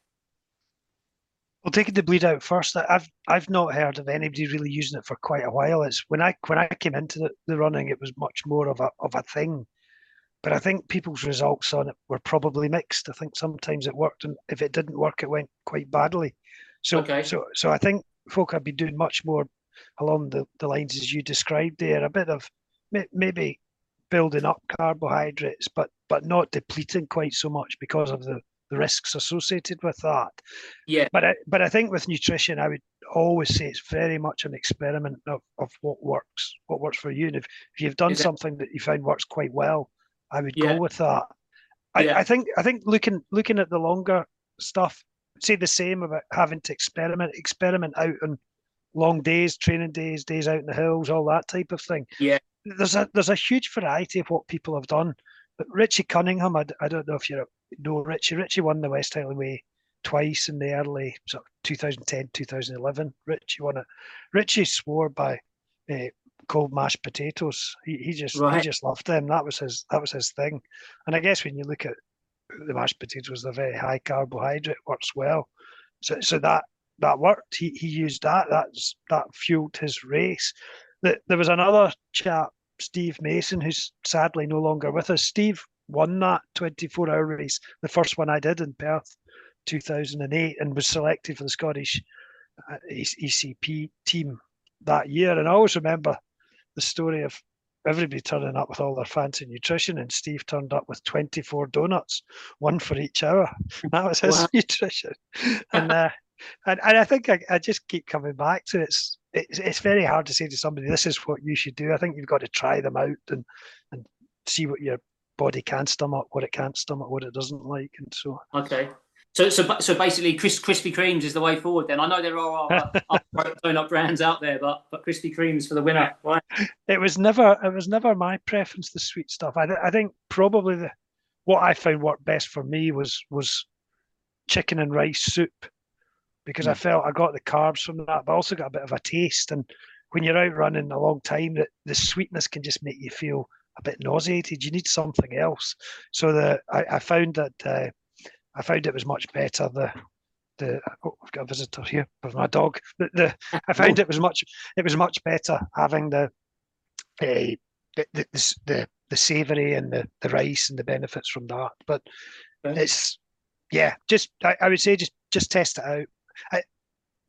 Well, taking the bleed out first, I've I've not heard of anybody really using it for quite a while. It's when I when I came into the, the running, it was much more of a of a thing but I think people's results on it were probably mixed. I think sometimes it worked, and if it didn't work, it went quite badly. So, okay. so, so I think folk have been doing much more along the, the lines as you described there. A bit of maybe building up carbohydrates, but but not depleting quite so much because of the, the risks associated with that. Yeah. But I, but I think with nutrition, I would always say it's very much an experiment of, of what works, what works for you. And if, if you've done something that you find works quite well, I would yeah. go with that. I, Yeah. I think I think looking looking at the longer stuff, say the same about having to experiment, experiment out on long days, training days, days out in the hills, all that type of thing. Yeah. There's a there's a huge variety of what people have done. But Richie Cunningham, I don't know if you know Richie. Richie won the West Highland Way twice in the early sort of 2010, 2011. Richie won it. Richie swore by uh, cold mashed potatoes. He, he just Right. he just loved them. That was his that was his thing. And I guess when you look at the mashed potatoes, they're very high carbohydrate, works well. So so that that worked. He he used that. That's that fueled his race. The, there was another chap, Steve Mason, who's sadly no longer with us. Steve won that 24 hour race, the first one I did in Perth, 2008, and was selected for the Scottish uh, ECP team that year. And I always remember the story of everybody turning up with all their fancy nutrition, and Steve turned up with 24 donuts, one for each hour. [laughs] That was his Wow. [laughs] nutrition. And, uh, and and I think I, I just keep coming back to it. it's, it's it's very hard to say to somebody this is what you should do. I think you've got to try them out and and see what your body can stomach, what it can't stomach, what it doesn't like, and so on. Okay. So, so, so basically, Chris, Krispy Kremes is the way forward. Then I know there are [laughs] donut brands out there, but but Krispy Kremes for the winner. Right? It was never it was never my preference the sweet stuff. I th- I think probably the what I found worked best for me was was chicken and rice soup because I felt I got the carbs from that, but also got a bit of a taste. And when you're out running a long time, that the sweetness can just make you feel a bit nauseated. You need something else. So the I, I found that uh, I found it was much better. The the oh, I've got a visitor here with my dog. The, the I [laughs] found it was much it was much better having the uh, the, the, the, the the savoury and the, the rice and the benefits from that. But it's yeah, just I, I would say just just test it out. I,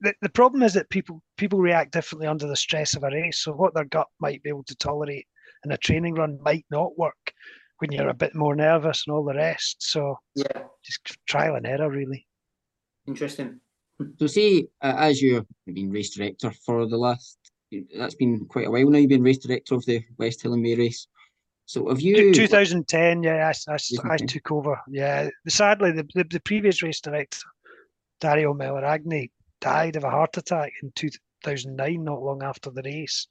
the, the problem is that people people react differently under the stress of a race. So what their gut might be able to tolerate in a training run might not work when you're a bit more nervous and all the rest. So Yeah, just trial and error really. interesting. So say, uh, as you've been race director for the last, that's been quite a while now, you've been race director of the West Highland Way race. So have you, 2010, yeah, I 2010. took over. Yeah, sadly, the, the, the previous race director, Dario Melaragni, died of a heart attack in 2009, not long after the race.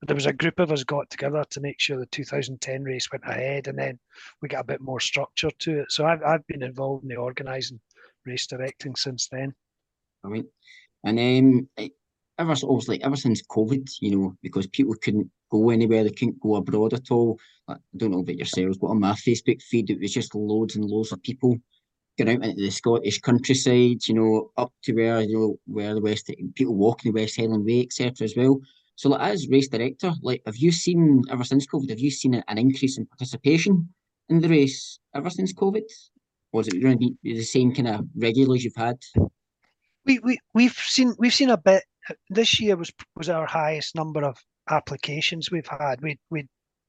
And there was a group of us got together to make sure the 2010 race went ahead, and then we got a bit more structure to it. So I've, I've been involved in the organising race directing since then. Mean, and um, ever obviously ever since COVID, you know, because people couldn't go anywhere, they couldn't go abroad at all. I don't know about yourselves, but on my Facebook feed, it was just loads and loads of people going out into the Scottish countryside, you know, up to where you know where the West people walking the West Highland Way, etc. as well. So, like, as race director, like, have you seen ever since COVID? Have you seen an increase in participation in the race ever since COVID? Or is it going to be the same kind of regular as you've had? we, we we've seen we've seen a bit this year was was our highest number of applications we've had we we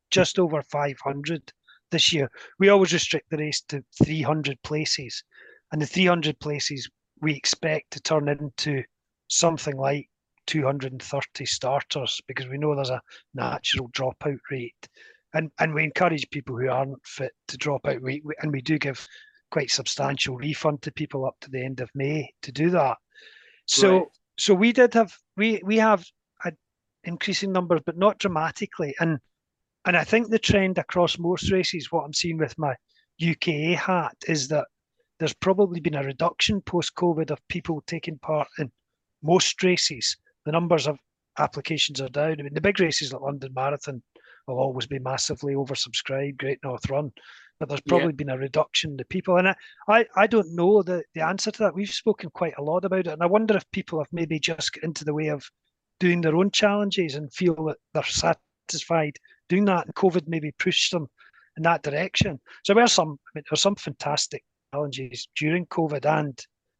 just over 500 this year we always restrict the race to 300 places and the 300 places we expect to turn into something like 230 starters because we know there's a natural dropout rate and and we encourage people who aren't fit to drop out we, we and we do give quite substantial refund to people up to the end of May to do that. So Right. so we did have we we have an increasing numbers, but not dramatically. And and I think the trend across most races, what I'm seeing with my UKA hat, is that there's probably been a reduction post COVID of people taking part in most races. The numbers of applications are down. I mean, the big races like London Marathon will always be massively oversubscribed, Great North Run, but there's Yeah. probably been a reduction in the people. And I, I, I don't know the, the answer to that. We've spoken quite a lot about it. And I wonder if people have maybe just got into the way of doing their own challenges and feel that they're satisfied doing that. And COVID maybe pushed them in that direction. So there were some, I mean, there were some fantastic challenges during COVID and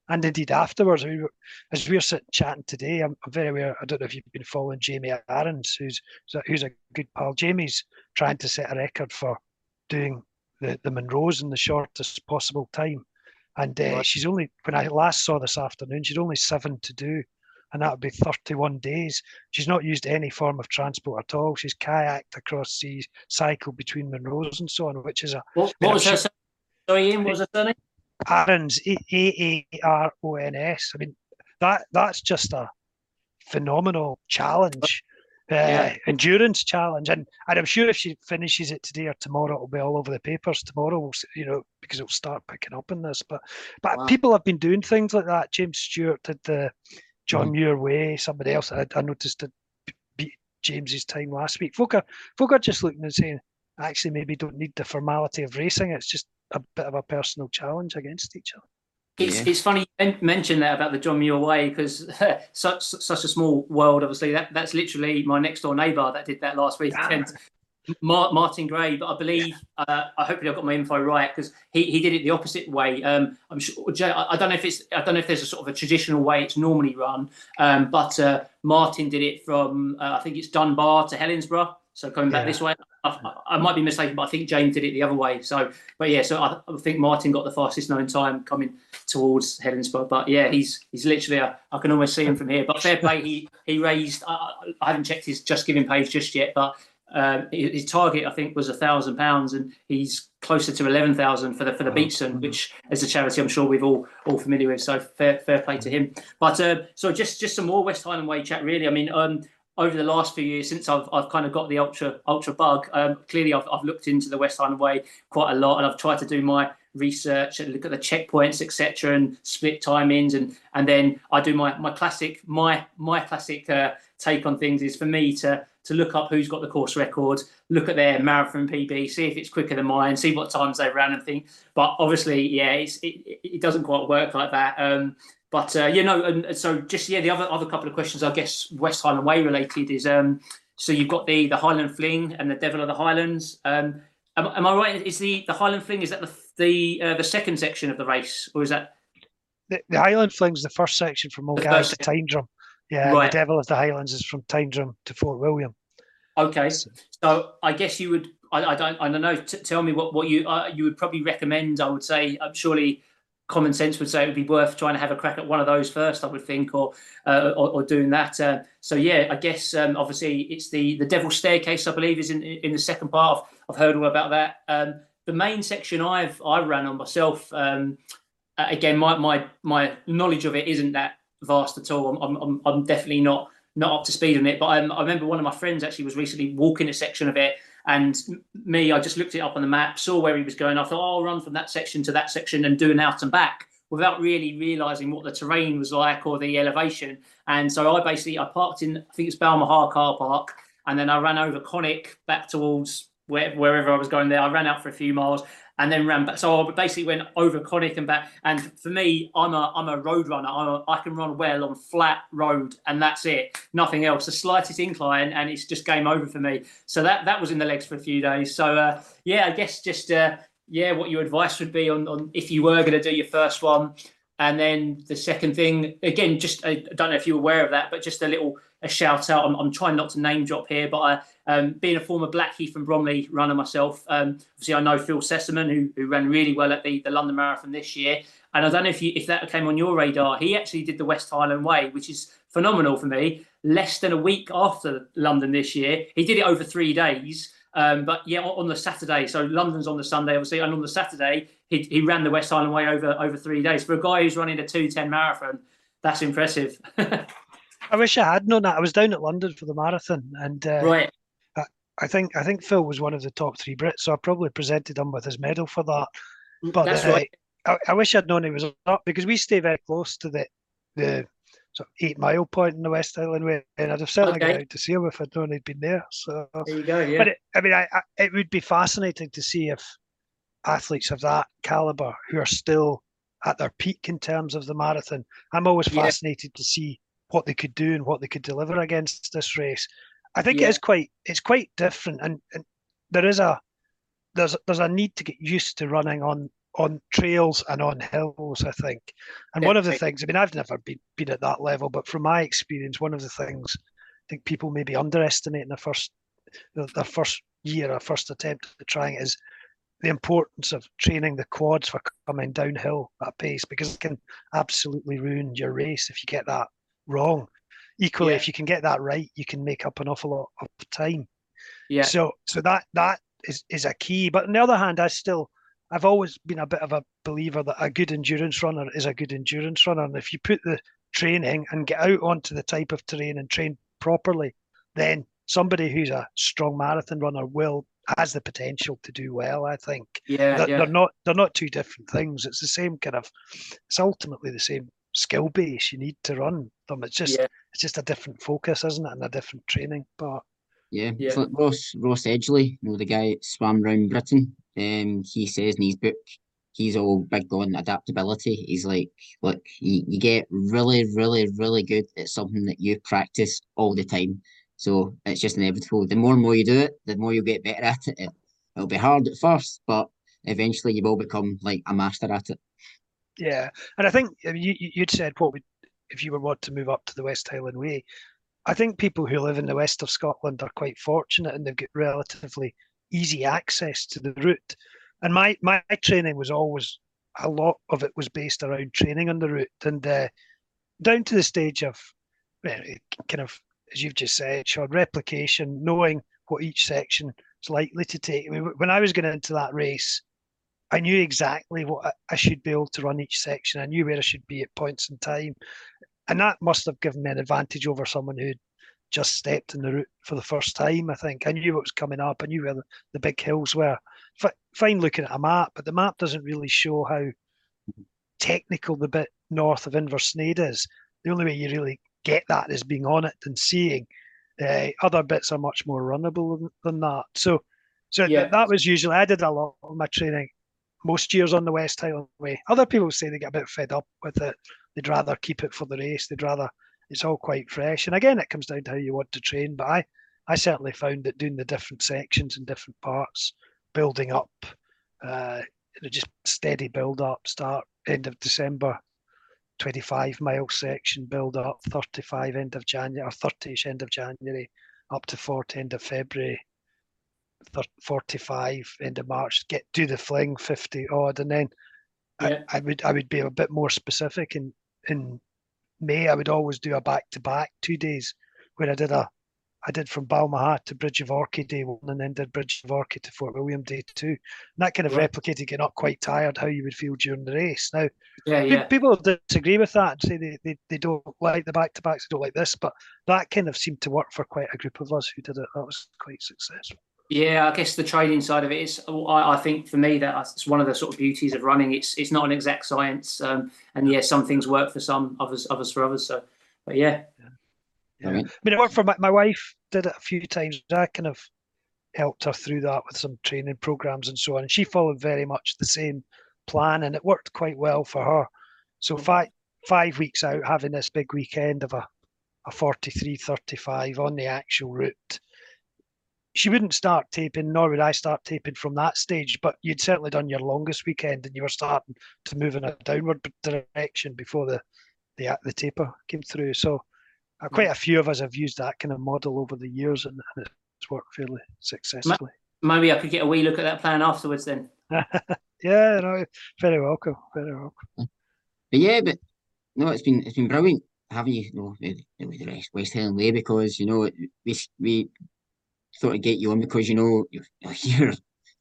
and indeed afterwards. We were, as we're sitting chatting today, I'm, very aware. I don't know if you've been following Jamie Aarons, who's who's a- good pal. Jamie's trying to set a record for doing the, the Munros in the shortest possible time. And uh, she's only, when I last saw this afternoon, she's only seven to do, and that would be 31 days. She's not used any form of transport at all. She's kayaked across seas, cycled between Munros and so on, which is a What, what was her? Sorry, Ian. What was her surname? Aarons A A R O N S. I mean, that that's just a phenomenal challenge, uh, Yeah. endurance challenge, and and I'm sure if she finishes it today or tomorrow, it'll be all over the papers tomorrow. We'll, you know, because it'll start picking up in this. But but Wow. people have been doing things like that. James Stewart did the John mm-hmm. Muir Way. Somebody else I, I noticed did b- beat James's time last week. Folk are folk are just looking and saying, actually, maybe don't need the formality of racing. It's just a bit of a personal challenge against each other. It's, Yeah. it's funny you mentioned that about the John Muir Way because [laughs] such such a small world. Obviously, that that's literally my next door neighbour that did that last weekend. Ah. Mar- Martin Gray, but I believe uh, I hopefully I've got my info right because he, he did it the opposite way. Um, I'm sure I, don't know if it's I don't know if there's a sort of a traditional way it's normally run, um, but uh, Martin did it from uh, I think it's Dunbar to Helensburgh. So coming back Yeah. this way, I, I- might be mistaken, but I think James did it the other way. So, but yeah, so I, I think Martin got the fastest known time coming towards Helensburgh. But yeah, he's he's literally a, I can almost see him from here. But fair play, he he raised. I, I- I haven't checked his Just Giving page just yet, but um, his target I think was a thousand pounds, and he's closer to eleven thousand for the for the Beatson, which is a charity I'm sure we've all all familiar with. So fair fair play to him. But uh, so just just some more West Highland Way chat. Really, I mean, um, over the last few years since I've I've kind of got the ultra ultra bug. Um, clearly, I've I've looked into the West Highland Way quite a lot, and I've tried to do my research and look at the checkpoints etc and split timings and and then i do my my classic my my classic uh, take on things is for me to to look up who's got the course record look at their marathon pb see if it's quicker than mine see what times they ran and think but obviously yeah it's it, it doesn't quite work like that um but uh, you know and so just yeah the other other couple of questions i guess west highland way related is um so you've got the the highland fling and the devil of the highlands um Am, am, I right? Is the, the Highland Fling is that the the uh, the second section of the race, or is that the, the Highland Fling's the first section from Milngavie to Tyndrum? Yeah, right. the Devil of the Highlands is from Tyndrum to Fort William. Okay, so, so I guess you would. I, I don't. I don't know. T- tell me what what you uh, you would probably recommend. I would say. I'm uh, surely common sense would say it would be worth trying to have a crack at one of those first. I would think, or uh, or, or, doing that. Uh, so yeah, I guess um, obviously it's the the Devil's Staircase. I believe is in in the second part. I've, I've heard all about that. Um, the main section I've I ran on myself. Um, again, my my my knowledge of it isn't that vast at all. I'm I'm, I'm definitely not not up to speed on it. But I remember one of my friends actually was recently walking a section of it, and me, I just looked it up on the map, saw where he was going. I thought, oh, I'll run from that section to that section and do an out and back without really realizing what the terrain was like or the elevation. And so I basically I parked in I think it's Balmaha car park, and then I ran over Conic back towards where, wherever I was going there. I ran out for a few miles and then ran back. So I basically went over Conic and back. And for me, I'm a I'm a road runner. I'm a, I can run well on flat road, and that's it. Nothing else. The slightest incline, and it's just game over for me. So that that was in the legs for a few days. So uh, yeah, I guess just uh, yeah, what your advice would be on on if you were going to do your first one. And then the second thing, again, just I don't know if you're aware of that, but just a little a shout out. I'm, I'm trying not to name drop here, but I, um, being a former Blackheath and Bromley runner myself, um, obviously I know Phil Sesemann, who, who ran really well at the, the London Marathon this year. And I don't know if you if that came on your radar. He actually did the West Highland Way, which is phenomenal for me. Less than a week after London this year, he did it over three days. Um, but yeah, on the Saturday, so London's on the Sunday, obviously, and on the Saturday, he, he ran the West Highland Way over over three days. For a guy who's running a two ten marathon, that's impressive. [laughs] I wish I had known that. I was down at London for the marathon, and uh, right. I, think I think Phil was one of the top three Brits, so I probably presented him with his medal for that. But that's uh, right. I, I, wish I'd known he was up because we stay very close to the the sort of eight mile point in the West Highland Way, and I'd have certainly okay. got out to see him if I'd known he'd been there. So there you go. Yeah. But it, I mean, I, I, it would be fascinating to see if athletes of that caliber who are still at their peak in terms of the marathon. I'm always fascinated yeah. to see what they could do and what they could deliver against this race. I think yeah. it is quite it's quite different, and, and there is a there's there's a need to get used to running on on trails and on hills. I think, and one of the things I mean I've never been been at that level, but from my experience, one of the things I think people maybe underestimating the first their first year or first attempt at trying is the importance of training the quads for coming downhill at pace because it can absolutely ruin your race if you get that wrong. Equally, yeah. if you can get that right, you can make up an awful lot of time. Yeah. So so that that is is a key. But on the other hand, I still I've always been a bit of a believer that a good endurance runner is a good endurance runner. And if you put the training and get out onto the type of terrain and train properly, then somebody who's a strong marathon runner will has the potential to do well. I think. Yeah, they're, yeah. they're not they're not two different things. It's the same kind of. It's ultimately the same skill base you need to run them. It's just yeah. it's just a different focus, isn't it, and a different training. But yeah, yeah. Like Ross Ross Edgley, you know the guy swam around Britain. Um, he says in his book he's all big on adaptability. He's like, look, you, you get really, really, really good at something that you practice all the time. So it's just inevitable. The more and more you do it, the more you'll get better at it. it it'll be hard at first, but eventually you will become like a master at it. Yeah, and I think you you'd said what would if you were want to move up to the West Highland Way. I think people who live in the west of Scotland are quite fortunate and they've got relatively easy access to the route. And my my training was always a lot of it was based around training on the route and uh, down to the stage of you know, kind of as you've just said, Sean, replication, knowing what each section is likely to take. I mean, when I was getting into that race, I knew exactly what I, should be able to run each section. I knew where I should be at points in time, and that must have given me an advantage over someone who'd just stepped in the route for the first time. I think I knew what was coming up. I knew where the, the big hills were. F- fine looking at a map, but the map doesn't really show how technical the bit north of Inversnaid is. The only way you really get that is being on it and seeing. Uh, other bits are much more runnable than, than that. So, so Yeah. th- that was usually I did a lot of my training most years on the West Highland Way. Other people say they get a bit fed up with it. They'd rather keep it for the race. They'd rather it's all quite fresh. And again, it comes down to how you want to train. But I, I certainly found that doing the different sections and different parts, building up, uh, just steady build up, start end of December, 25 mile section, build up, 35 end of January, or 30ish end of January, up to 40 end of February, 45 end of March, get do the fling 50 odd, and then Yeah. I, I would I would be a bit more specific in in May. I would always do a back to back two days where I did a I did from Balmaha to Bridge of Orchy day one, and then did Bridge of Orchy to Fort William day two. And that kind of Right. replicated getting up quite tired, how you would feel during the race. Now Yeah, yeah. People disagree with that and say they, they, they don't like the back to backs, they don't like this, but that kind of seemed to work for quite a group of us who did it. That was quite successful. Yeah, I guess the training side of it is. I, I think for me that it's one of the sort of beauties of running. It's it's not an exact science, um, and yeah, some things work for some, others others for others. So, but yeah, Yeah. Brilliant. I mean, it worked for my, my wife, did it a few times. I kind of helped her through that with some training programs and so on. And she followed very much the same plan and it worked quite well for her. So five five weeks out, having this big weekend of a, a 43 35 on the actual route. She wouldn't start taping, nor would I start taping from that stage, but you'd certainly done your longest weekend and you were starting to move in a downward direction before the the, the taper came through. So uh, quite a few of us have used that kind of model over the years and, and it's worked fairly successfully. maybe I could get a wee look at that plan afterwards. Then, [laughs] yeah, no, very welcome, very welcome. But yeah, but no, it's been it's been brilliant having you, you know, with, with the West, West Highland Way because you know we we thought I'd get you on because you know [laughs] you're, you're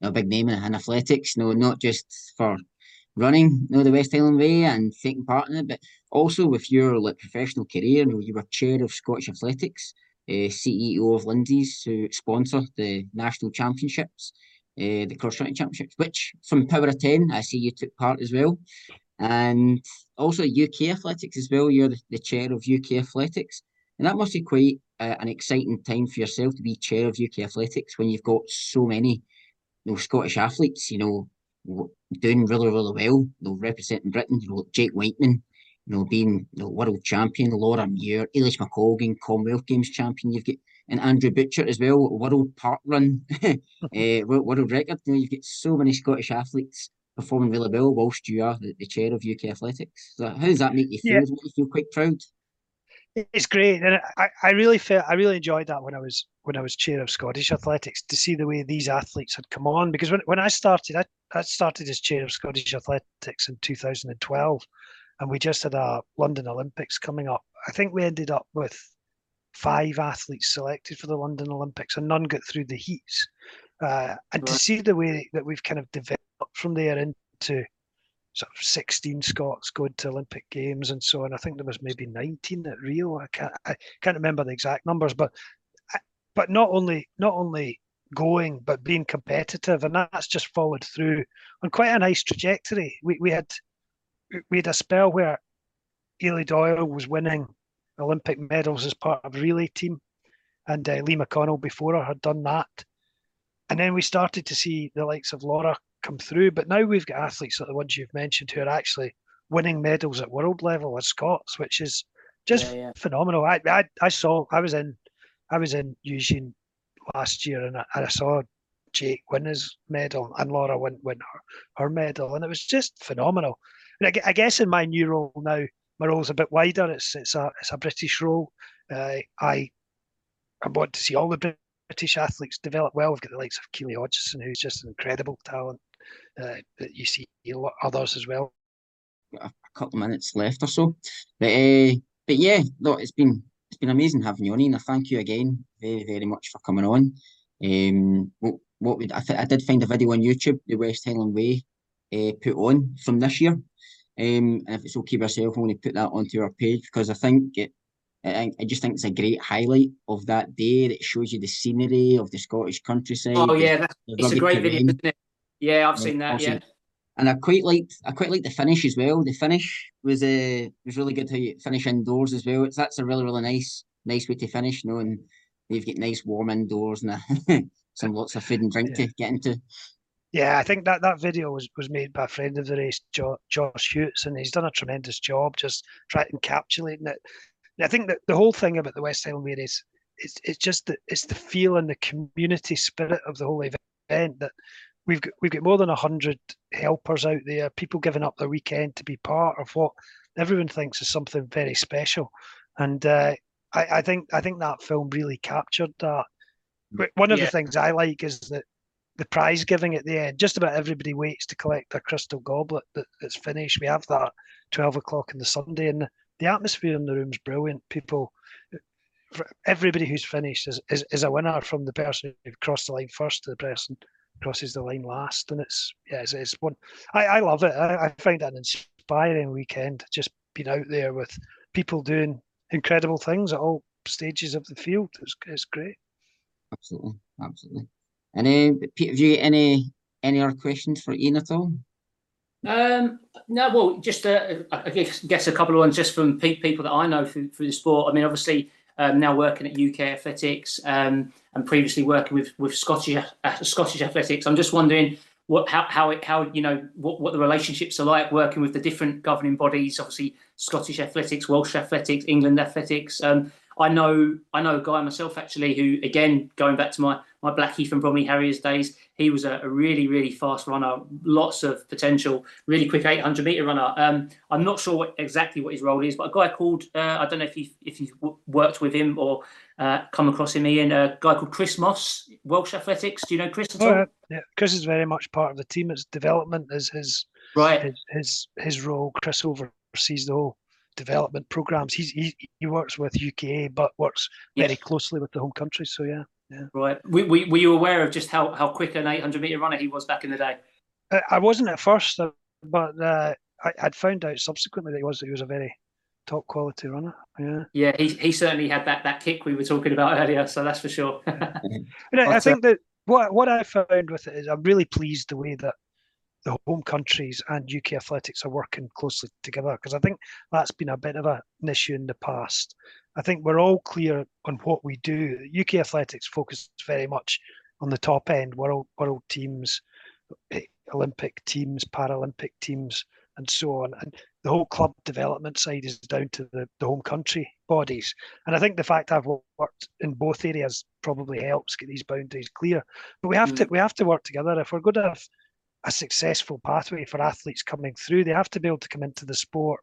a big name in, in athletics. No, not just for running, you know, the West Highland Way and taking part in it, but also with your like professional career. You were chair of Scottish Athletics, uh, CEO of Lindsay's, who sponsor the national championships, uh, the cross country championships, which from Power of Ten, I see you took part as well and also UK athletics as well. You're the, the chair of UK athletics, and that must be quite uh, an exciting time for yourself to be chair of UK athletics when you've got so many, you know, Scottish athletes, you know, doing really really well, you know, representing Britain. You know, Jake Wightman, you know, being you know, world champion, Laura Muir, Eilish McColgan, Commonwealth Games champion. You've got and Andrew Butchart as well, world park run, [laughs] [laughs] uh, world, record. You know, you've got so many Scottish athletes performing really well whilst you are the, the chair of UK athletics. So how does that make you feel? Yeah. Does you feel quite proud? It's great, and I, I really felt I really enjoyed that when I was when I was chair of Scottish Athletics to see the way these athletes had come on. Because when, when I started, I, I started as chair of Scottish Athletics in 2012, and we just had our London Olympics coming up. I think we ended up with five athletes selected for the London Olympics, and none got through the heats. Uh, and to see the way that we've kind of developed from there into sort of 16 Scots going to Olympic Games and so on. I think there was maybe 19 at Rio. I can't I can't remember the exact numbers, but but not only not only going but being competitive, and that's just followed through on quite a nice trajectory. We we had we had a spell where Eilidh Doyle was winning Olympic medals as part of relay team, and uh, Lee McConnell before her had done that. And then we started to see the likes of Laura come through. But now we've got athletes like the ones you've mentioned who are actually winning medals at world level as Scots, which is just Yeah, yeah. phenomenal. I, I I saw I was in I was in Eugene last year and I, and I saw Jake win his medal and Laura win win her, her medal and it was just phenomenal. And I, I guess in my new role now, my role's a bit wider. It's it's a it's a British role. Uh, I I want to see all the British athletes develop well. We've got the likes of Keely Hodgson, who's just an incredible talent. Uh, but you see a lot others as well. A, a couple of minutes left or so. But uh, but yeah, no, it's been it's been amazing having you on, Ian. I thank you again very very much for coming on. Um, what what would I, th- I did find a video on YouTube, the West Highland Way uh, put on from this year. Um, and if it's okay with yourself, I want to put that onto our page because I think it, I, I just think it's a great highlight of that day that shows you the scenery of the Scottish countryside. Oh yeah, that's, it's a rugged great video, isn't it? Yeah, I've seen that. awesome. Yeah, And I quite liked I quite liked the finish as well. The finish was uh, was really good to finish indoors as well. It's that's a really really nice nice way to finish, you know, and you've got nice warm indoors and a, [laughs] some lots of food and drink Yeah. to get into. Yeah, I think that that video was, was made by a friend of the race, jo- Josh Hughes, and he's done a tremendous job just trying to encapsulating it. And I think that the whole thing about the West Highland Way is it's it's just the it's the feel and the community spirit of the whole event that we've got we've got more than a hundred helpers out there, people giving up their weekend to be part of what everyone thinks is something very special. And uh, I, I think I think that film really captured that. One of Yeah. the things I like is that the prize giving at the end. Just about everybody waits to collect their crystal goblet that, that's finished. We have that twelve o'clock on the Sunday, and the, atmosphere in the room's brilliant. People, everybody who's finished is, is, is a winner from the person who crossed the line first to the person crosses the line last, and it's yeah, it's, it's one. I, I love it. I, I find that an inspiring weekend. Just being out there with people doing incredible things at all stages of the field. It's, it's great. Absolutely, absolutely. And uh, Pete, have you got any any other questions for Ian at all? Um, no, well, just uh, I guess, guess a couple of ones just from pe- people that I know through, through the sport. I mean, obviously, um, now working at UK Athletics um, and previously working with with Scottish uh, Scottish Athletics. I'm just wondering what how how it how you know what, what the relationships are like working with the different governing bodies. Obviously, Scottish Athletics, Welsh Athletics, England Athletics. Um, I know I know a guy myself actually who again going back to my my Blackheath and Bromley Harriers days, he was a, a really really fast runner, lots of potential, really quick 800 meter runner. Um, I'm not sure what, exactly what his role is, but a guy called uh, I don't know if you if you've worked with him or uh, come across him, Ian. A guy called Chris Moss, Welsh Athletics. Do you know Chris at all? Oh, yeah, yeah. Chris is very much part of the team. It's development is his Right. his his, his role. Chris oversees the whole development programs. He's he, he works with UKA, but works Yeah. very closely with the home country. So yeah, Right. We, we, were you aware of just how, how quick an 800 meter runner he was back in the day? I, I wasn't at first, uh, but uh, I, I'd found out subsequently that he was he was a very top quality runner. Yeah, Yeah, he, he certainly had that, that kick we were talking about earlier, so that's for sure. and [laughs] I, I That's a- think that what what I found with it is I'm really pleased the way that the home countries and UK athletics are working closely together because I think that's been a bit of a, an issue in the past. I think we're all clear on what we do. UK athletics focuses very much on the top end world world teams, eh, Olympic teams, Paralympic teams, and so on. And the whole club development side is down to the, the home country bodies. And I think the fact I've worked in both areas probably helps get these boundaries clear. But we have to we have to work together if we're going to have a successful pathway for athletes coming through. They have to be able to come into the sport,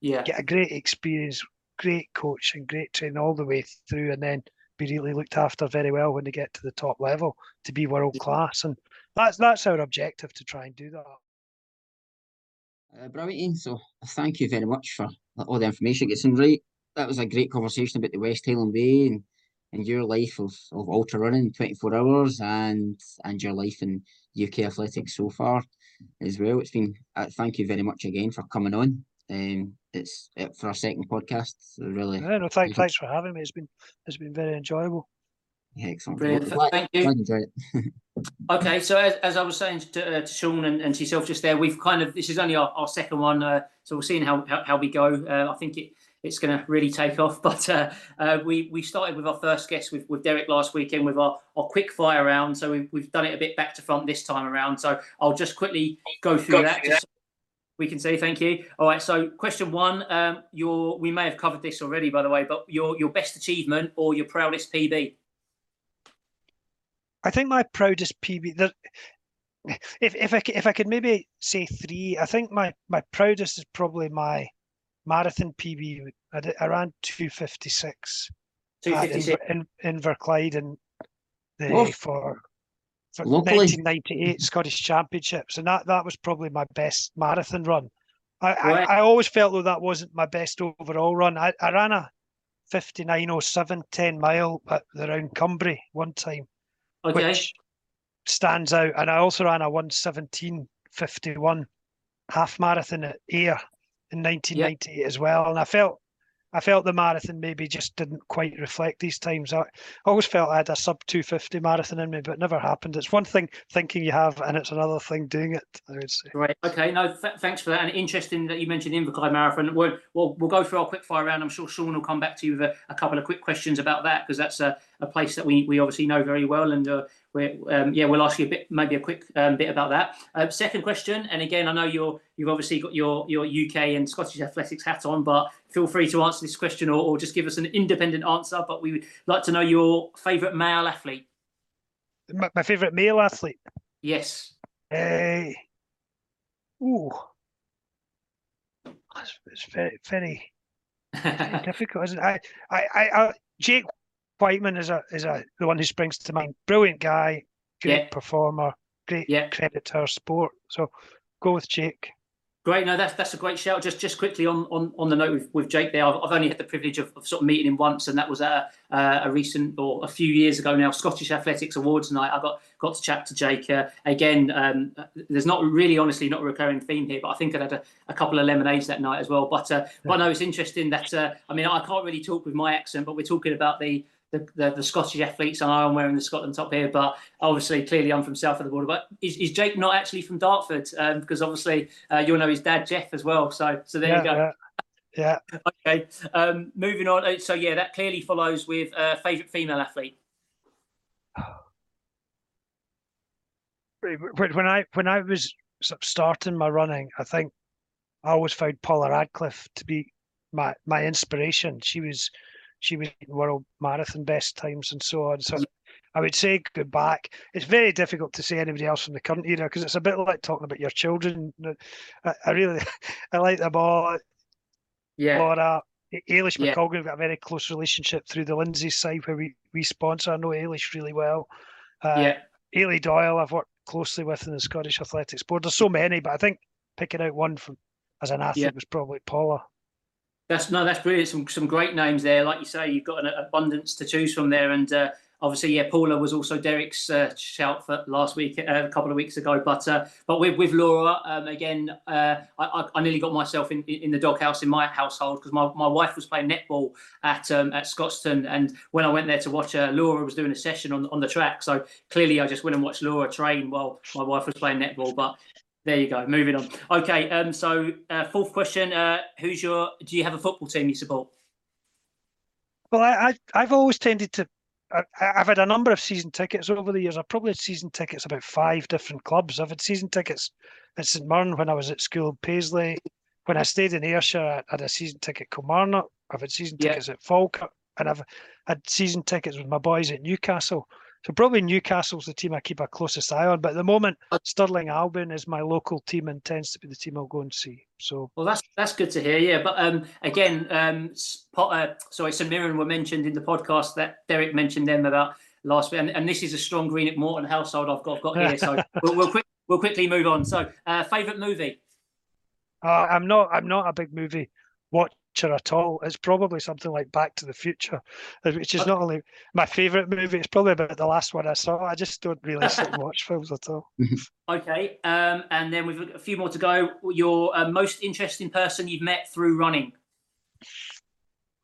yeah. get a great experience, great coach and great training all the way through, and then be really looked after very well when they get to the top level to be world class. And that's that's our objective to try and do that. Uh, brilliant, Ian. So thank you very much for all the information. Get some right. That was a great conversation about the West Highland Way and, and your life of, of ultra running, twenty four hours, and and your life in UK athletics so far as well. It's been uh, thank you very much again for coming on. Um, it's it for our second podcast. So really Yeah, no, thank, Mhm. thanks for having me. It's been it's been very enjoyable. excellent. Brilliant. Glad- Thank you. glad you it. [laughs] Okay, so as, as I was saying to, uh, to Sean and, and to yourself just there, we've kind of this is only our, our second one, uh, so we're seeing how how, how we go. Uh, I think it it's going to really take off. [laughs] But uh, uh, we we started with our first guest with, with Derek last weekend with our, our quick fire round. So we've, we've done it a bit back to front this time around. So I'll just quickly go through Go that. through just so we can see. Thank you. All right. So question one, um, your we may have covered this already, by the way, but your your best achievement or your proudest PB. I think my proudest PB. There, if if I if I could maybe say three, I think my my proudest is probably my marathon PB. I, did, I ran two fifty six Two fifty in, six. in Inverclyde and the Oh. for for Locally. nineteen ninety eight Scottish Championships, and that that was probably my best marathon run. I, Right. I, I always felt though that wasn't my best overall run. I, I ran a 59.07 10 mile at the round Cumbria one time Okay. which stands out. And I also ran a 117 51 half marathon at Ayr in 1998 as well. And I felt I felt the marathon maybe just didn't quite reflect these times. I always felt I had a sub 250 marathon in me, but it never happened. It's one thing thinking you have, and it's another thing doing it, I would say. Right. Okay. No, th- thanks for that. And interesting that you mentioned the Inverclyde Marathon. We'll, we'll, we'll go through our quick fire round. I'm sure Sean will come back to you with a, a couple of quick questions about that because that's a, a place that we, we obviously know very well. And uh, we're, um, yeah, we'll ask you a bit, maybe a quick um, bit about that. Uh, second question, and again, I know you're you've obviously got your your UK and Scottish athletics hat on, but feel free to answer this question or, or just give us an independent answer. But we would like to know your favourite male athlete. My, my favourite male athlete. Yes. Uh, ooh, it's, very, very, [laughs] difficult, isn't it? I, I, I, Jake Wightman is a is a the one who springs to mind. Brilliant guy, great Yeah. performer, great Yeah. credit to our sport. So go with Jake. Great, no, that's that's a great shout. Just just quickly on on, on the note with, with Jake there, I've, I've only had the privilege of, of sort of meeting him once, and that was at a, uh, a recent or a few years ago now, Scottish Athletics Awards night. I got got to chat to Jake uh, again. Um, there's not really, honestly, not a recurring theme here, but I think I had a, a couple of lemonades that night as well. But uh, but no, it's interesting that uh, I mean I can't really talk with my accent, but we're talking about the the, the, the Scottish athletes, and I'm wearing the Scotland top here, but obviously, clearly, I'm from south of the border. But is, is Jake not actually from Dartford? Um, because obviously, uh, you'll know his dad Geoff as well. So, so there yeah, you go. Yeah, yeah. [laughs] Okay, um, moving on. Uh, So yeah, that clearly follows with uh, favourite female athlete. When when I when I was starting my running, I think I always found Paula Radcliffe to be my my inspiration. She was she was in world marathon best times and so on. So I would say go back. It's very difficult to say anybody else from the current era because it's a bit like talking about your children. I, I really [laughs] I like them all. Yeah, Laura, Eilish Yeah. McColgan, we've got a very close relationship through the Lindsay side where we, we sponsor. I know Eilish really well. Uh, yeah, Eilidh Doyle, I've worked closely with in the Scottish Athletics Board. There's so many, but I think picking out one from as an athlete Yeah. was probably Paula. That's no, that's brilliant. Some some great names there. Like you say, you've got an abundance to choose from there, and uh, obviously, yeah, Paula was also Derek's uh, shout for last week, uh, a couple of weeks ago. But uh, but with with Laura, um, again, uh, I, I nearly got myself in in the doghouse in my household because my, my wife was playing netball at um, at Scotstoun, and when I went there to watch her, Laura was doing a session on on the track. So clearly, I just went and watched Laura train while my wife was playing netball. But there you go. Moving on. Okay. Um. So uh, fourth question. Uh, who's your? Do you have a football team you support? Well, I, I I've always tended to. I, I've had a number of season tickets over the years. I've probably had season tickets about five different clubs. I've had season tickets at St Mirren when I was at school in Paisley. When I stayed in Ayrshire, I had a season ticket at Kilmarnock. I've had season Yeah. tickets at Falkirk, and I've had season tickets with my boys at Newcastle. So probably Newcastle's the team I keep a closest eye on. But at the moment, Stirling Albion is my local team and tends to be the team I'll go and see. So Well, that's that's good to hear. Yeah, but um, again, um, uh, sorry, St Mirren were mentioned in the podcast that Derek mentioned them about last week, and, and this is a strong Greenock Morton household I've got got here. So [laughs] we'll we'll, quick, we'll quickly move on. So, uh, favorite movie? Uh, I'm not. I'm not a big movie watcher at all. It's probably something like Back to the Future, which is Uh, not only my favourite movie. It's probably about the last one I saw. I just don't really [laughs] sit and watch films at all. [laughs] Okay, um, and then we've got a few more to go. Your uh, most interesting person you've met through running?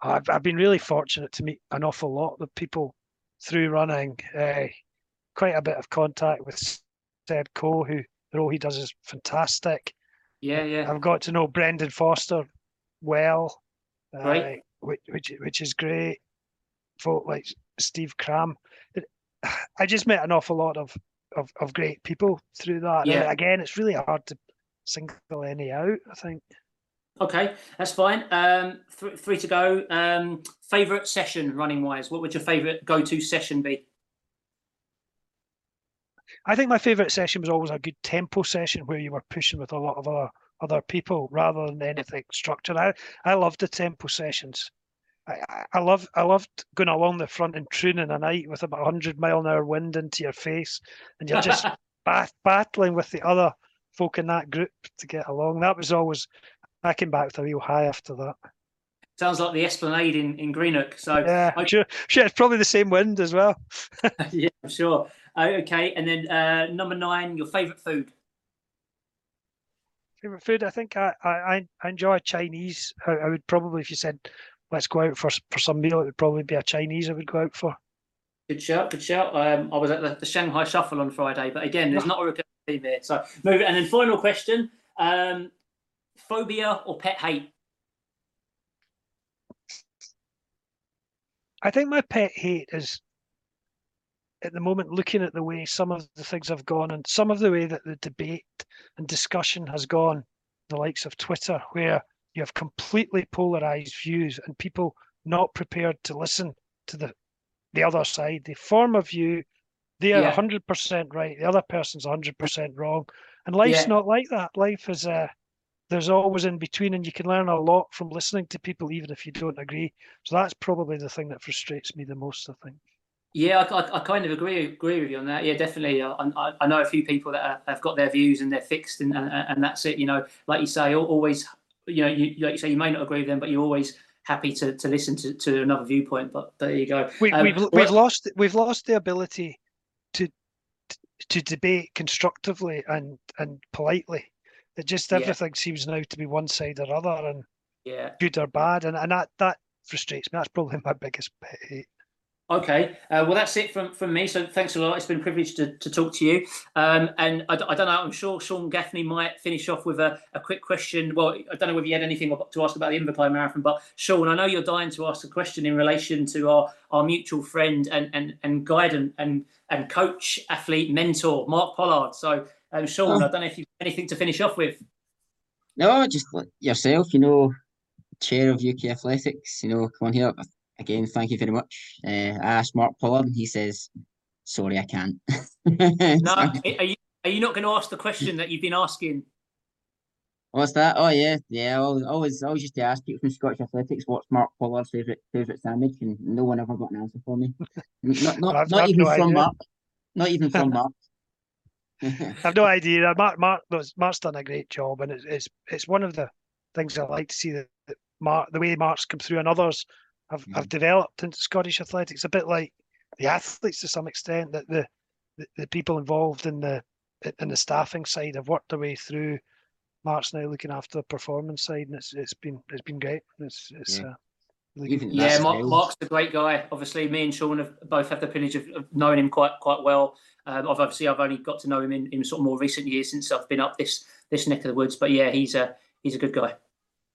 I've I've been really fortunate to meet an awful lot of people through running. Uh, quite a bit of contact with Seb Coe, who the role he does is fantastic. Yeah, yeah, I've got to know Brendan Foster well, uh, Right. which, which which is great. Folk like Steve Cram. [sighs] I just met an awful lot of, of, of great people through that. And Yeah. again, it's really hard to single any out. I think. okay, that's fine. Um, th- three to go. Um, favorite session running wise? What would your favorite go to session be? I think my favourite session was always a good tempo session where you were pushing with a lot of other other people rather than anything structured. I, I loved the tempo sessions. I, I- I love I loved going along the front and Troon in a night with about hundred mile an hour wind into your face, and you're just [laughs] bat- battling with the other folk in that group to get along. That was always I came back with a real high after that. Sounds like the Esplanade in, in Greenock. So Yeah, okay. sure, sure. It's probably the same wind as well. [laughs] [laughs] yeah, I'm sure. Uh, okay, and then uh, number nine, your favourite food? Favorite food. I think I I, I enjoy Chinese. I, I, would probably, if you said let's go out for for some meal, it would probably be a Chinese. I would go out for. Good shout, good shout. Um, I was at the, the, Shanghai Shuffle on Friday, but again, there's [laughs] not a recurring theme here. So move it. And then final question: um, phobia or pet hate? I think my pet hate is at the moment looking at the way some of the things have gone and some of the way that the debate and discussion has gone, the likes of Twitter, where you have completely polarized views and people not prepared to listen to the the other side. They form a view, they are 100% right, the other person's hundred percent wrong. And life's yeah. not like that. Life is uh there's always in between and you can learn a lot from listening to people even if you don't agree. So that's probably the thing that frustrates me the most, I think. Yeah, I, I, I, kind of agree agree with you on that. Yeah, definitely. I, I know a few people that are, have got their views and they're fixed, and, and, and that's it. You know, like you say, always. You know, you, like you say, you may not agree with them, but you're always happy to, to listen to, to another viewpoint. But there you go. We, um, we've we've lost we've lost the ability to to debate constructively and and politely. It just everything yeah. seems now to be one side or other, and yeah, good or bad, and and that that frustrates me. That's probably [laughs] my biggest pet hate. Okay, uh, well that's it from, from me. So thanks a lot. It's been a privilege to, to talk to you. Um, and I, I, don't know. I'm sure Sean Gaffney might finish off with a, a quick question. Well, I don't know whether you had anything to ask about the Inverclyde Marathon, but Sean, I know you're dying to ask a question in relation to our, our mutual friend and and and guide and, and and coach, athlete, mentor, Mark Pollard. So, um, Sean, oh. I don't know if you have anything to finish off with. No, just yourself. You know, chair of UK Athletics. You know, come on here again, thank you very much. Uh, I asked Mark Pollard, and he says, "Sorry, I can't." [laughs] no, are you are you not going to ask the question that you've been asking? What's that? Oh yeah, yeah. I always, always, always used to ask people from Scottish Athletics what's Mark Pollard's favourite favourite sandwich, and no one ever got an answer for me. Not, not, not even no from idea. Mark. Not even from Mark. [laughs] [laughs] I've no idea. Mark, Mark, Mark's done a great job, and it's it's it's one of the things I like to see that, that Mark, the way Mark's come through, and others have, mm. have developed into Scottish athletics, a bit like the athletes to some extent, that the, the, the people involved in the in the staffing side have worked their way through. Mark's now looking after the performance side, and it's it's been it's been great. It's it's yeah. Uh, really yeah, Mark, Mark's a great guy. Obviously, me and Sean have both had the privilege of, of knowing him quite quite well. Um, I've obviously I've only got to know him in, in sort of more recent years since I've been up this this neck of the woods. But yeah, he's a he's a good guy.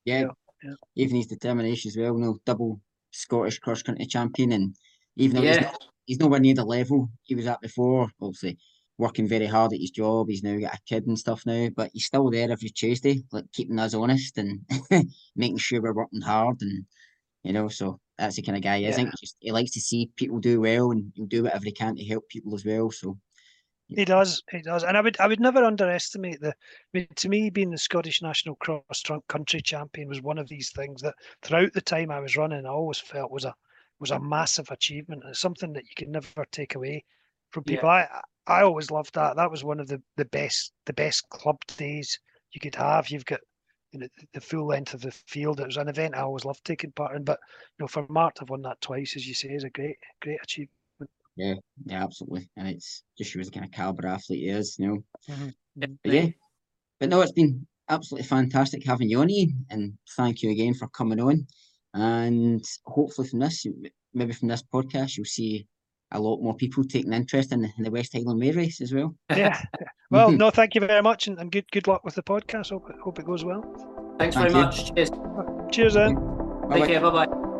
Yeah, yeah. even his determination as well. No double Scottish cross country champion, and even though yeah. he's, not, he's nowhere near the level he was at before, obviously working very hard at his job. He's now got a kid and stuff now, but he's still there every Tuesday, like keeping us honest and [laughs] making sure we're working hard, and you know, so that's the kind of guy he is. Yeah. I think just he likes to see people do well, and he'll do whatever he can to help people as well. So he does, he does, and I would, I would never underestimate the. I mean, to me, being the Scottish national cross country champion was one of these things that, throughout the time I was running, I always felt was a was a massive achievement. It's something that you can never take away from people. Yeah. I, I always loved that. That was one of the the best, the best club days you could have. You've got you know, the full length of the field. It was an event I always loved taking part in. But you know, for Mark to have won that twice, as you say, is a great, great achievement. Yeah, yeah, absolutely. And it's just shows the kind of caliber athlete he is, you know. Mm-hmm. But yeah. But no, it's been absolutely fantastic having you on Ian, and thank you again for coming on. And hopefully from this, maybe from this podcast, you'll see a lot more people taking interest in the, in the West Highland Way race as well. [laughs] Yeah. Well, [laughs] no, thank you very much, and, and good good luck with the podcast. Hope hope it goes well. Thanks thank very you. much. Cheers. Cheers, then. Take care. Bye bye.